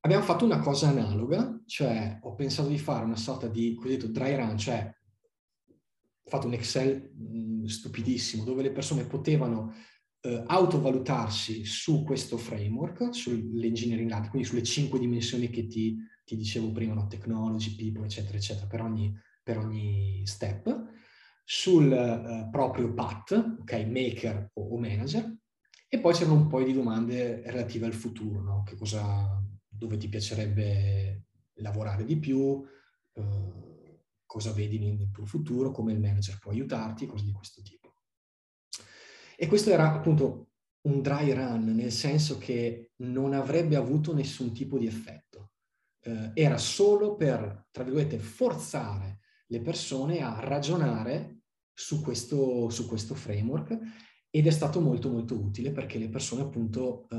D: Abbiamo fatto una cosa analoga, cioè ho pensato di fare una sorta di cosiddetto dry run, cioè ho fatto un Excel mh, stupidissimo dove le persone potevano eh, autovalutarsi su questo framework, sull'engineering lab, quindi sulle cinque dimensioni che ti, ti dicevo prima, no? technology, people, eccetera, eccetera, per ogni, per ogni step, sul eh, proprio path, ok, maker o, o manager, e poi c'erano un po' di domande relative al futuro, no? Che cosa, dove ti piacerebbe lavorare di più, eh, cosa vedi nel tuo futuro, come il manager può aiutarti, cose di questo tipo. E questo era appunto un dry run, nel senso che non avrebbe avuto nessun tipo di effetto. Eh, era solo per, tra virgolette, forzare le persone a ragionare su questo, su questo framework ed è stato molto molto utile perché le persone appunto eh,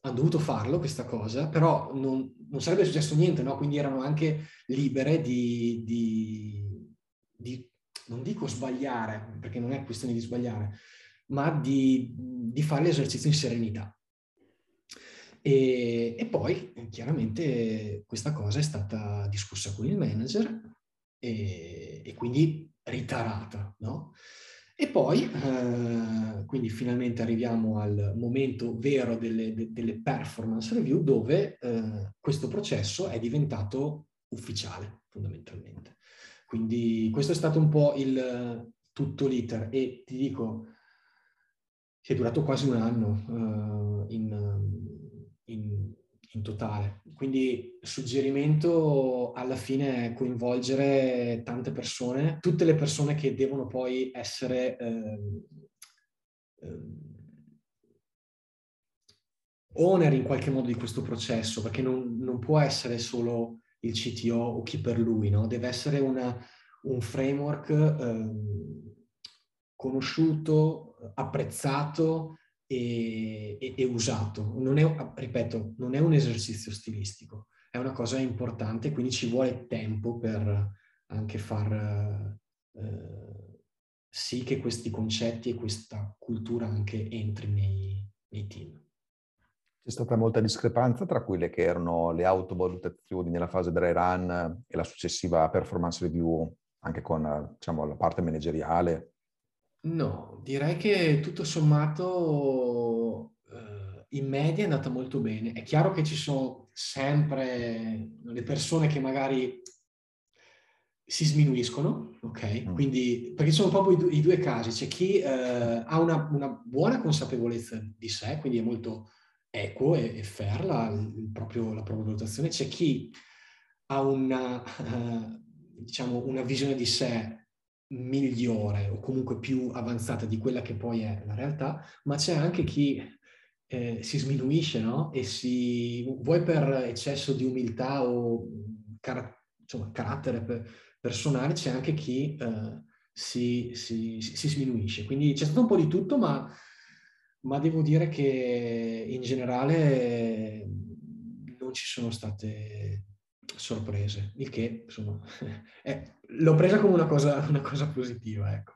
D: hanno dovuto farlo questa cosa, però non, non sarebbe successo niente, no? Quindi erano anche libere di, di, di, non dico sbagliare, perché non è questione di sbagliare, ma di, di fare l'esercizio in serenità. E, e, poi chiaramente questa cosa è stata discussa con il manager e, e quindi ritarata, no? E poi, eh, quindi finalmente arriviamo al momento vero delle, de, delle performance review dove eh, questo processo è diventato ufficiale fondamentalmente. Quindi questo è stato un po' il tutto l'iter e ti dico, è durato quasi un anno uh, in, in, in totale. Quindi suggerimento alla fine è coinvolgere tante persone, tutte le persone che devono poi essere eh, eh, owner in qualche modo di questo processo, perché non, non può essere solo il CTO o chi per lui, no? deve essere una, un framework eh, conosciuto, apprezzato e, e, e usato. Non è, ripeto, non è un esercizio stilistico, è una cosa importante, quindi ci vuole tempo per anche far eh, sì che questi concetti e questa cultura anche entri nei, nei team.
C: C'è stata molta discrepanza tra quelle che erano le autovalutazioni nella fase dry run e la successiva performance review, anche con diciamo, la parte manageriale
D: No, direi che tutto sommato eh, in media è andata molto bene. È chiaro che ci sono sempre le persone che magari si sminuiscono, ok? Mm. Quindi, perché sono proprio i, due, i due casi. C'è chi eh, ha una, una, buona consapevolezza di sé, quindi è molto equo e, e fair la, proprio, la propria valutazione. C'è chi ha una, uh, diciamo, una visione di sé migliore o comunque più avanzata di quella che poi è la realtà, ma c'è anche chi eh, si sminuisce, no? E si, vuoi per eccesso di umiltà o car- insomma, carattere per, personale, c'è anche chi eh, si, si, si, sminuisce. Quindi c'è stato un po' di tutto, ma, ma devo dire che in generale non ci sono state sorprese, il che insomma è, l'ho presa come una cosa, una cosa positiva, ecco.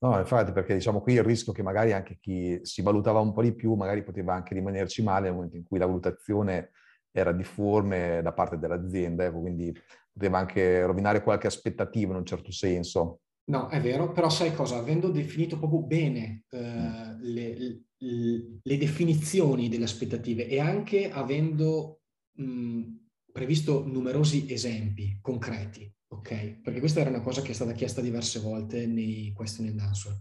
C: No, infatti, perché diciamo qui il rischio che magari anche chi si valutava un po' di più, magari poteva anche rimanerci male nel momento in cui la valutazione era difforme da parte dell'azienda, ecco, quindi poteva anche rovinare qualche aspettativa in un certo senso.
D: No, è vero, però sai cosa? Avendo definito proprio bene eh, mm. le, le, le, definizioni delle aspettative e anche avendo mh, previsto numerosi esempi concreti, ok? Perché questa era una cosa che è stata chiesta diverse volte nei question and answer,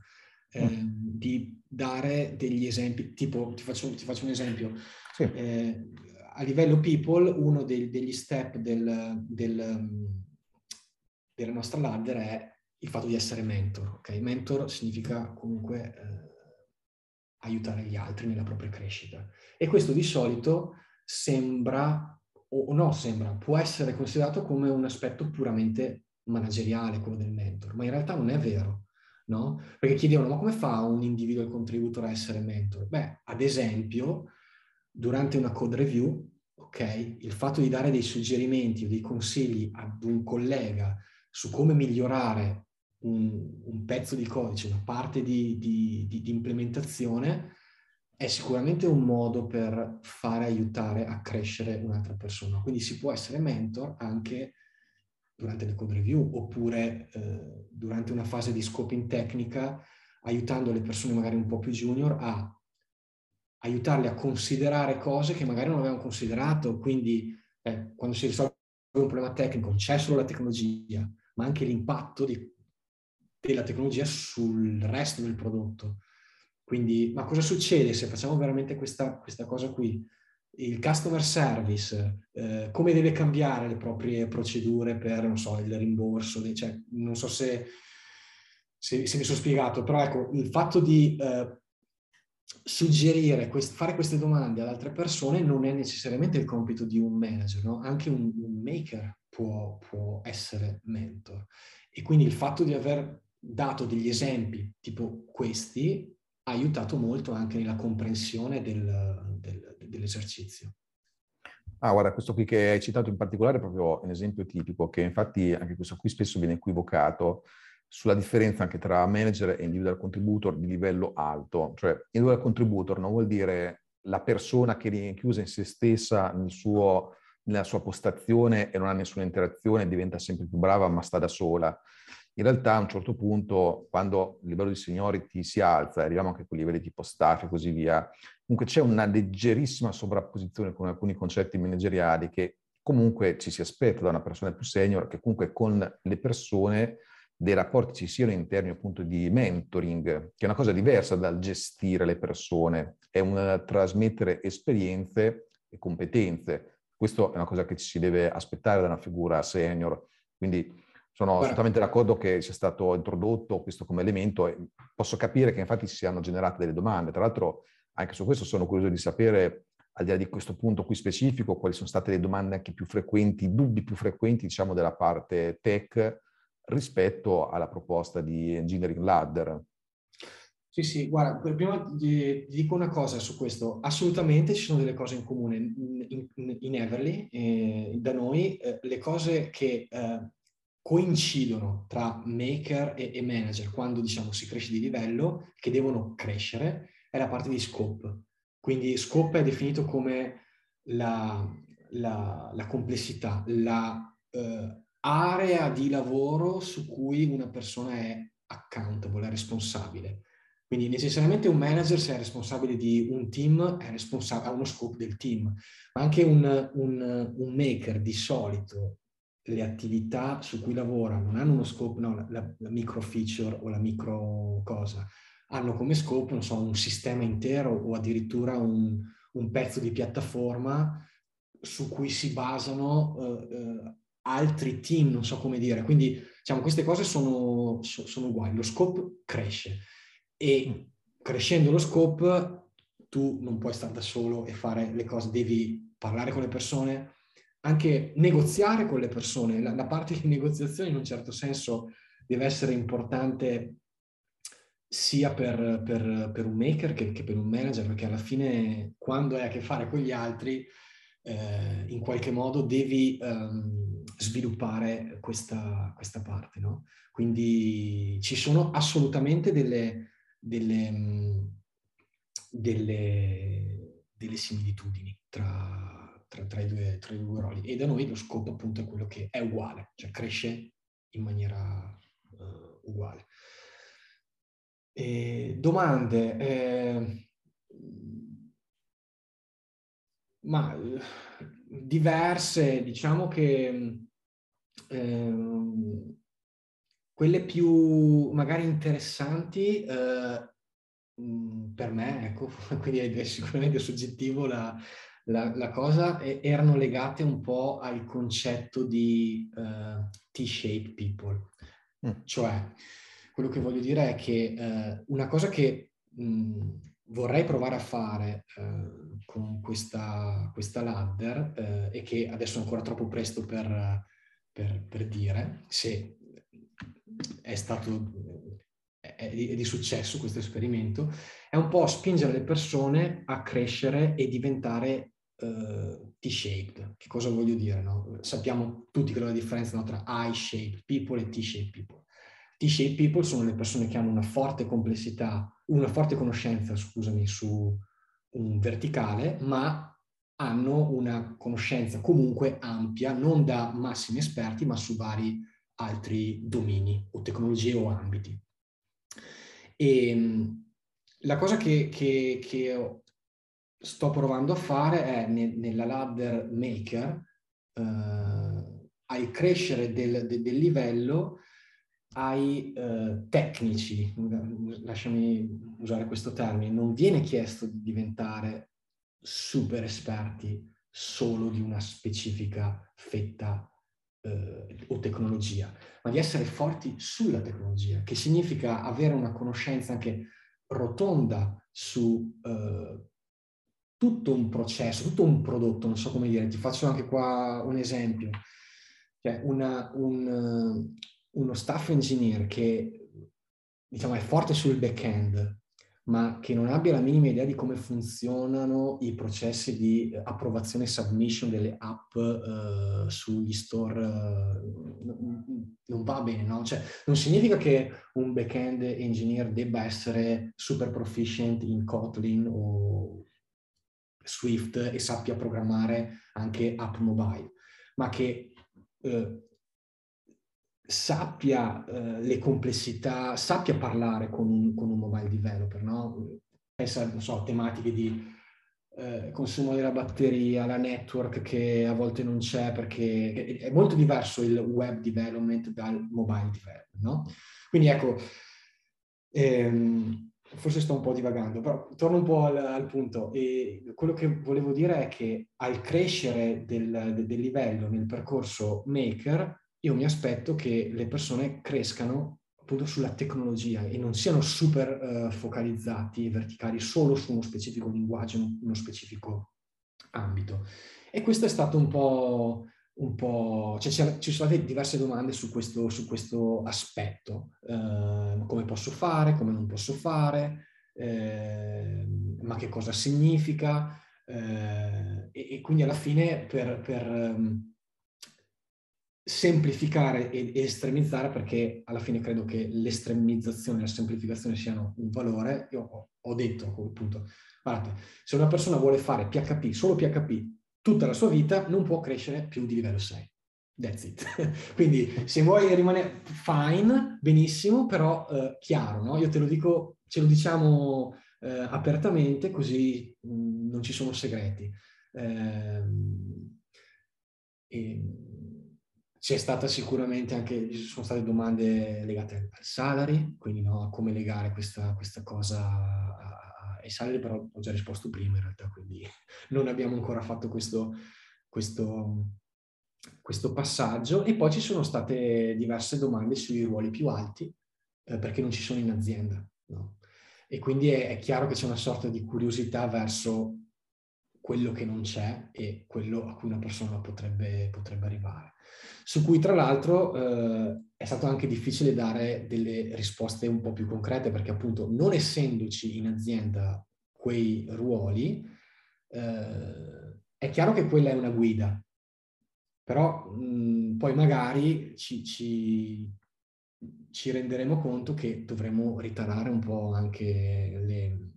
D: eh, mm. di dare degli esempi, tipo, ti faccio, ti faccio un esempio, sì. eh, a livello people uno dei, degli step del, del, della nostra ladder è il fatto di essere mentor. Ok, mentor significa comunque eh, aiutare gli altri nella propria crescita. E questo di solito sembra, o no sembra, può essere considerato come un aspetto puramente manageriale, quello del mentor, ma in realtà non è vero. No? Perché chiedevano, ma come fa un individual contributor a essere mentor? Beh, ad esempio, durante una code review, ok, il fatto di dare dei suggerimenti o dei consigli ad un collega su come migliorare un, un pezzo di codice, una parte di, di, di, di implementazione, è sicuramente un modo per fare aiutare a crescere un'altra persona. Quindi si può essere mentor anche durante le code review oppure eh, durante una fase di scoping tecnica, aiutando le persone magari un po' più junior a aiutarle a considerare cose che magari non avevano considerato. Quindi eh, quando si risolve un problema tecnico non c'è solo la tecnologia, ma anche l'impatto di, della tecnologia sul resto del prodotto. Quindi, ma cosa succede se facciamo veramente questa, questa cosa qui? Il customer service, eh, come deve cambiare le proprie procedure per, non so, il rimborso, cioè, non so se, se, se mi sono spiegato, però ecco, il fatto di eh, suggerire, quest- fare queste domande ad altre persone non è necessariamente il compito di un manager, no? anche un, un maker può, può essere mentor. E quindi il fatto di aver dato degli esempi tipo questi ha aiutato molto anche nella comprensione del, del, dell'esercizio.
C: Ah, guarda, questo qui che hai citato in particolare è proprio un esempio tipico, che infatti anche questo qui spesso viene equivocato sulla differenza anche tra manager e individual contributor di livello alto. Cioè, individual contributor non vuol dire la persona che è chiusa in se stessa nel suo, nella sua postazione e non ha nessuna interazione, diventa sempre più brava ma sta da sola in realtà a un certo punto, quando il livello di seniority si alza, arriviamo anche a quei livelli tipo staff e così via, comunque c'è una leggerissima sovrapposizione con alcuni concetti manageriali che comunque ci si aspetta da una persona più senior, che comunque con le persone dei rapporti ci siano in termini appunto di mentoring, che è una cosa diversa dal gestire le persone, è un trasmettere esperienze e competenze. Questo è una cosa che ci si deve aspettare da una figura senior. Quindi sono Guarda. assolutamente d'accordo che sia stato introdotto questo come elemento e posso capire che infatti si siano generate delle domande. Tra l'altro anche su questo sono curioso di sapere, al di là di questo punto qui specifico, quali sono state le domande anche più frequenti, i dubbi più frequenti, diciamo, della parte tech rispetto alla proposta di Engineering Ladder.
D: Sì, sì, guarda, prima ti, dico una cosa su questo. Assolutamente ci sono delle cose in comune in, in, in Everly, eh, da noi, eh, le cose che eh, coincidono tra maker e, e, manager quando diciamo si cresce di livello, che devono crescere, è la parte di scope. Quindi scope è definito come la, la, la complessità, la eh, area di lavoro su cui una persona è accountable, è responsabile. Quindi necessariamente un manager, se è responsabile di un team, è responsabile, ha uno scope del team, ma anche un, un, un maker di solito le attività su cui lavora non hanno uno scopo, no, la, la, micro feature o la micro cosa, hanno come scopo, non so, un sistema intero o addirittura un, un pezzo di piattaforma su cui si basano uh, uh, altri team, non so come dire. Quindi, diciamo, queste cose sono, sono uguali. Lo scope cresce e crescendo lo scope tu non puoi stare da solo e fare le cose, devi parlare con le persone, anche negoziare con le persone. La, la parte di negoziazione in un certo senso deve essere importante sia per, per, per un maker che, che, per un manager, perché alla fine quando hai a che fare con gli altri, eh, in qualche modo devi um, sviluppare questa, questa parte. No? Quindi ci sono assolutamente delle, delle, delle, delle similitudini tra, tra, tra, i due, tra, i due, ruoli e da noi lo scopo appunto è quello che è uguale, cioè cresce in maniera uh, uguale. E domande? Eh, ma diverse, diciamo che eh, quelle più magari interessanti eh, per me, ecco, quindi è sicuramente soggettivo la, la, la cosa e, erano legate un po' al concetto di uh, T-shape people. Mm. Cioè, quello che voglio dire è che eh, una cosa che mh, vorrei provare a fare eh, con questa, questa ladder e che adesso è ancora troppo presto per, per, per dire se è stato è di, è di, successo questo esperimento, è un po' spingere le persone a crescere e diventare uh, T-shaped. Che cosa voglio dire? No? Sappiamo tutti che la differenza no, tra I-shaped people e T-shaped people. T-shaped people sono le persone che hanno una forte complessità, una forte conoscenza, scusami, su un verticale, ma hanno una conoscenza comunque ampia, non da massimi esperti, ma su vari altri domini o tecnologie o ambiti. E ehm, la cosa che, che, che sto provando a fare è ne, nella ladder maker, eh, al crescere del, de, del livello, ai eh, tecnici, lasciami usare questo termine, non viene chiesto di diventare super esperti solo di una specifica fetta eh, o tecnologia, ma di essere forti sulla tecnologia, che significa avere una conoscenza anche rotonda su eh, tutto un processo, tutto un prodotto, non so come dire, ti faccio anche qua un esempio. Cioè una, un, uno staff engineer che diciamo, è forte sul back-end, ma che non abbia la minima idea di come funzionano i processi di approvazione e submission delle app uh, sugli store, uh, non va bene, no? Cioè, non significa che un back-end engineer debba essere super proficient in Kotlin o Swift e sappia programmare anche app mobile, ma che uh, sappia eh, le complessità, sappia parlare con un, con un mobile developer, no? Pensa, non so, tematiche di eh, consumo della batteria, la network che a volte non c'è perché è molto diverso il web development dal mobile development, no? Quindi ecco, ehm, forse sto un po' divagando, però torno un po' al, al, punto. E quello che volevo dire è che al crescere del, del livello nel percorso maker, io mi aspetto che le persone crescano appunto sulla tecnologia e non siano super uh, focalizzati verticali solo su uno specifico linguaggio, uno specifico ambito. E questo è stato un po', un po' cioè ci sono state diverse domande su questo, su questo aspetto, uh, come posso fare, come non posso fare, uh, ma che cosa significa, e, e, quindi alla fine per, per um, semplificare e estremizzare perché alla fine credo che l'estremizzazione e la semplificazione siano un valore. Io ho, ho detto appunto, guardate, se una persona vuole fare PHP, solo PHP, tutta la sua vita, non può crescere più di livello 6. That's it. Quindi se vuoi rimanere fine, benissimo, però eh, chiaro, no? Io te lo dico, ce lo diciamo eh, apertamente così mh, mm, non ci sono segreti. Eh, e, c'è stata sicuramente anche, ci sono state domande legate al salary, quindi no, a come legare questa, questa cosa ai salari, però ho già risposto prima in realtà, quindi non abbiamo ancora fatto questo, questo, questo passaggio. E poi ci sono state diverse domande sui ruoli più alti, eh, perché non ci sono in azienda. No? E quindi è, è chiaro che c'è una sorta di curiosità verso quello che non c'è e quello a cui una persona potrebbe, potrebbe arrivare. Su cui tra l'altro eh, è stato anche difficile dare delle risposte un po' più concrete perché appunto non essendoci in azienda quei ruoli, eh, è chiaro che quella è una guida, però mh, poi magari ci, ci, ci, renderemo conto che dovremo ritarare un po' anche le,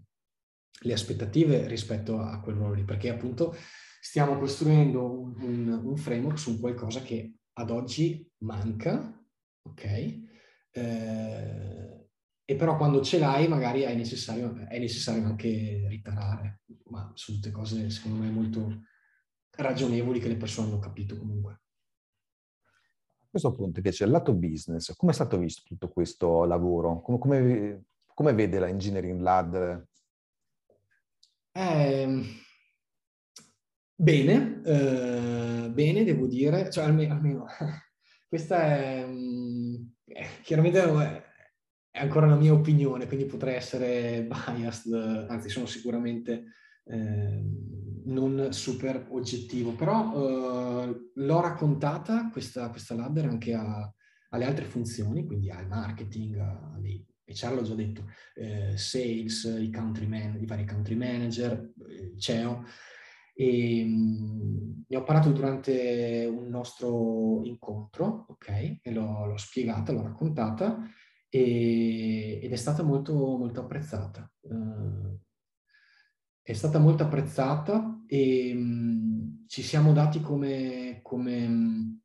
D: le aspettative rispetto a quel ruolo lì, perché appunto stiamo costruendo un, un, un framework su qualcosa che ad oggi manca, ok? Eh, e però quando ce l'hai magari è necessario, è necessario anche ritarare, ma sono tutte cose secondo me molto ragionevoli che le persone hanno capito comunque.
C: A questo punto invece, il lato business, come è stato visto tutto questo lavoro? Come, come, come vede la Engineering Lab?
D: Eh, bene, eh, bene, devo dire, cioè almeno, almeno questa è, mm, è chiaramente è ancora la mia opinione, quindi potrei essere biased, anzi sono sicuramente eh, non super oggettivo, però eh, l'ho raccontata questa, questa ladder anche a, alle altre funzioni, quindi al marketing, alle HR l'ho già detto, eh, sales, i, man, i vari country manager, il CEO, e mh, ne ho parlato durante un nostro incontro, ok? E l'ho, l'ho spiegata, l'ho raccontata e, ed è stata molto, molto apprezzata. Uh, è stata molto apprezzata e mh, ci siamo dati come, come,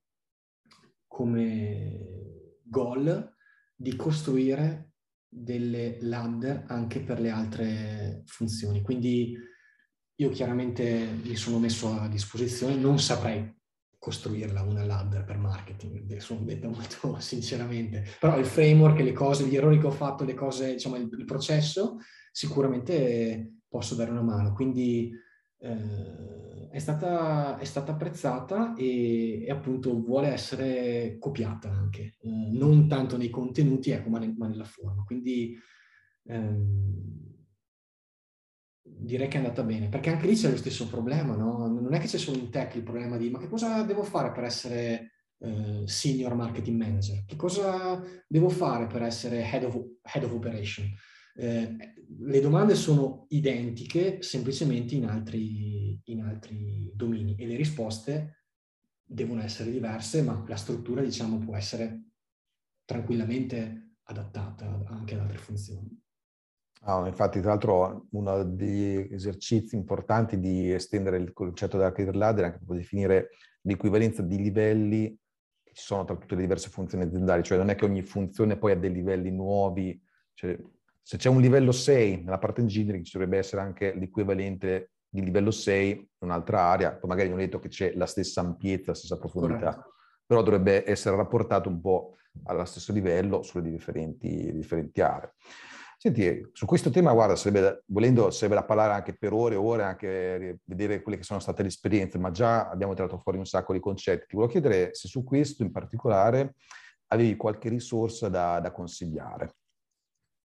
D: come goal di costruire delle ladder anche per le altre funzioni. Quindi io chiaramente mi sono messo a disposizione, non saprei costruirla una ladder per marketing, sono detto molto sinceramente, però il framework, le cose, gli errori che ho fatto, le cose, diciamo il, il processo, sicuramente posso dare una mano. Quindi eh, è, stata, è, stata, apprezzata e, e, appunto vuole essere copiata anche, eh, non tanto nei contenuti, ecco, ma, ne, ma nella forma. Quindi ehm, direi che è andata bene, perché anche lì c'è lo stesso problema, no? Non è che c'è solo in tech il problema di ma che cosa devo fare per essere eh, senior marketing manager? Che cosa devo fare per essere head of, head of operation? Eh, le domande sono identiche, semplicemente in altri, in altri domini e le risposte devono essere diverse, ma la struttura, diciamo, può essere tranquillamente adattata anche ad altre funzioni.
C: Ah, infatti, tra l'altro, uno degli esercizi importanti di estendere il concetto della career ladder è anche proprio definire l'equivalenza di livelli che ci sono tra tutte le diverse funzioni aziendali, cioè non è che ogni funzione poi ha dei livelli nuovi, cioè, se c'è un livello 6 nella parte engineering ci dovrebbe essere anche l'equivalente di livello 6 in un'altra area, poi magari non è detto che c'è la stessa ampiezza, la stessa profondità, Corretto. però dovrebbe essere rapportato un po' allo stesso livello sulle differenti, differenti aree. Senti, su questo tema, guarda, sarebbe, volendo, sarebbe da parlare anche per ore e ore, anche vedere quelle che sono state le esperienze, ma già abbiamo tirato fuori un sacco di concetti. Ti volevo chiedere se su questo in particolare avevi qualche risorsa da, da consigliare.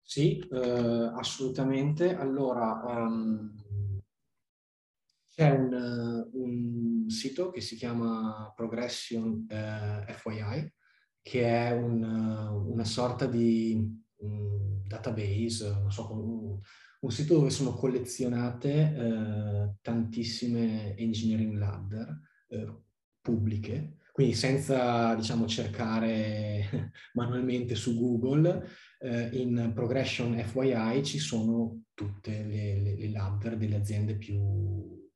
D: Sì, eh, assolutamente. Allora, um, c'è un, un, sito che si chiama Progression eh, FYI, che è un, una sorta di un database, so, un, un sito dove sono collezionate eh, tantissime engineering ladder eh, pubbliche, quindi senza diciamo, cercare manualmente su Google, eh, in Progression FYI ci sono tutte le, le, le ladder delle aziende più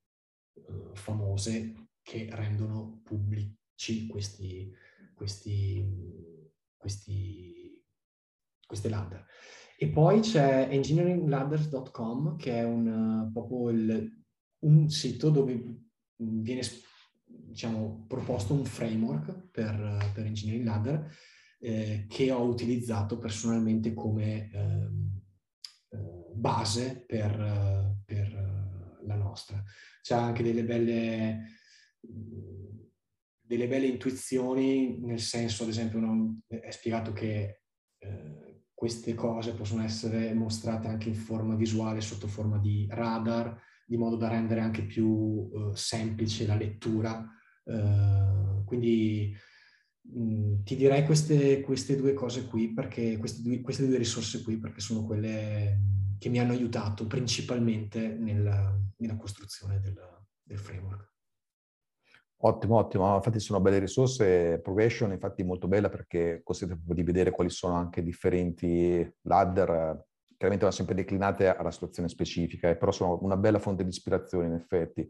D: eh, famose che rendono pubblici questi, questi, questi queste ladder. E poi c'è engineeringladders.com che è un, proprio il, un sito dove viene diciamo, proposto un framework per, per engineering ladder eh, che ho utilizzato personalmente come eh, base per, per, la nostra. C'è anche delle belle, delle belle intuizioni, nel senso, ad esempio, non, è spiegato che eh, queste cose possono essere mostrate anche in forma visuale, sotto forma di radar, di modo da rendere anche più semplice la lettura. Quindi ti direi queste, queste, due cose qui, perché queste due, queste due, risorse qui, perché sono quelle che mi hanno aiutato principalmente nella, nella costruzione del, del framework.
C: Ottimo, ottimo. Infatti sono belle risorse. Progression infatti è molto bella perché consente di vedere quali sono anche differenti ladder. Chiaramente vanno sempre declinate alla situazione specifica, eh, però sono una bella fonte di ispirazione in effetti.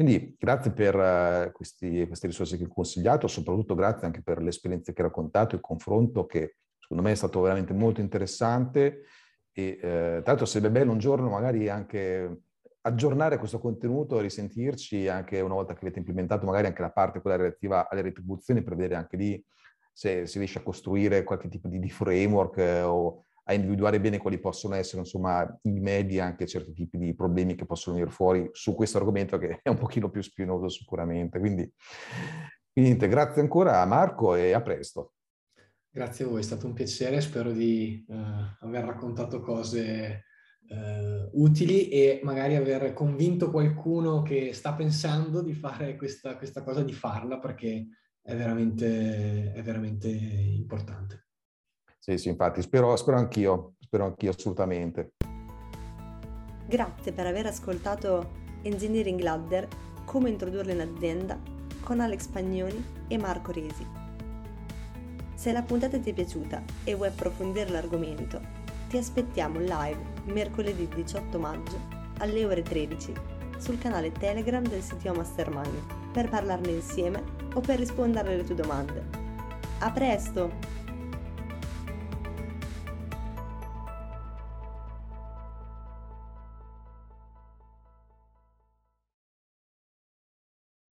C: Quindi grazie per uh, questi, queste risorse che ho consigliato, soprattutto grazie anche per le esperienze che hai raccontato, il confronto che secondo me è stato veramente molto interessante e eh, tra l'altro sarebbe bello un giorno magari anche aggiornare questo contenuto risentirci anche una volta che avete implementato magari anche la parte quella relativa alle retribuzioni per vedere anche lì se si riesce a costruire qualche tipo di, di framework eh, o a individuare bene quali possono essere insomma i medi anche certi tipi di problemi che possono venire fuori su questo argomento che è un pochino più spinoso sicuramente. Quindi, Niente, grazie ancora a Marco e a presto.
D: Grazie a voi, è stato un piacere, spero di uh, aver raccontato cose uh, utili e magari aver convinto qualcuno che sta pensando di fare questa, questa cosa, di farla perché è veramente, è veramente importante.
C: Sì, sì, infatti, spero, spero anch'io, spero anch'io assolutamente.
B: Grazie per aver ascoltato Engineering Ladder, come introdurre in azienda con Alex Pagnoni e Marco Resi. Se la puntata ti è piaciuta e vuoi approfondire l'argomento, ti aspettiamo live mercoledì 18 maggio alle ore 13 sul canale Telegram del CTO Mastermind per parlarne insieme o per rispondere alle tue domande. A presto!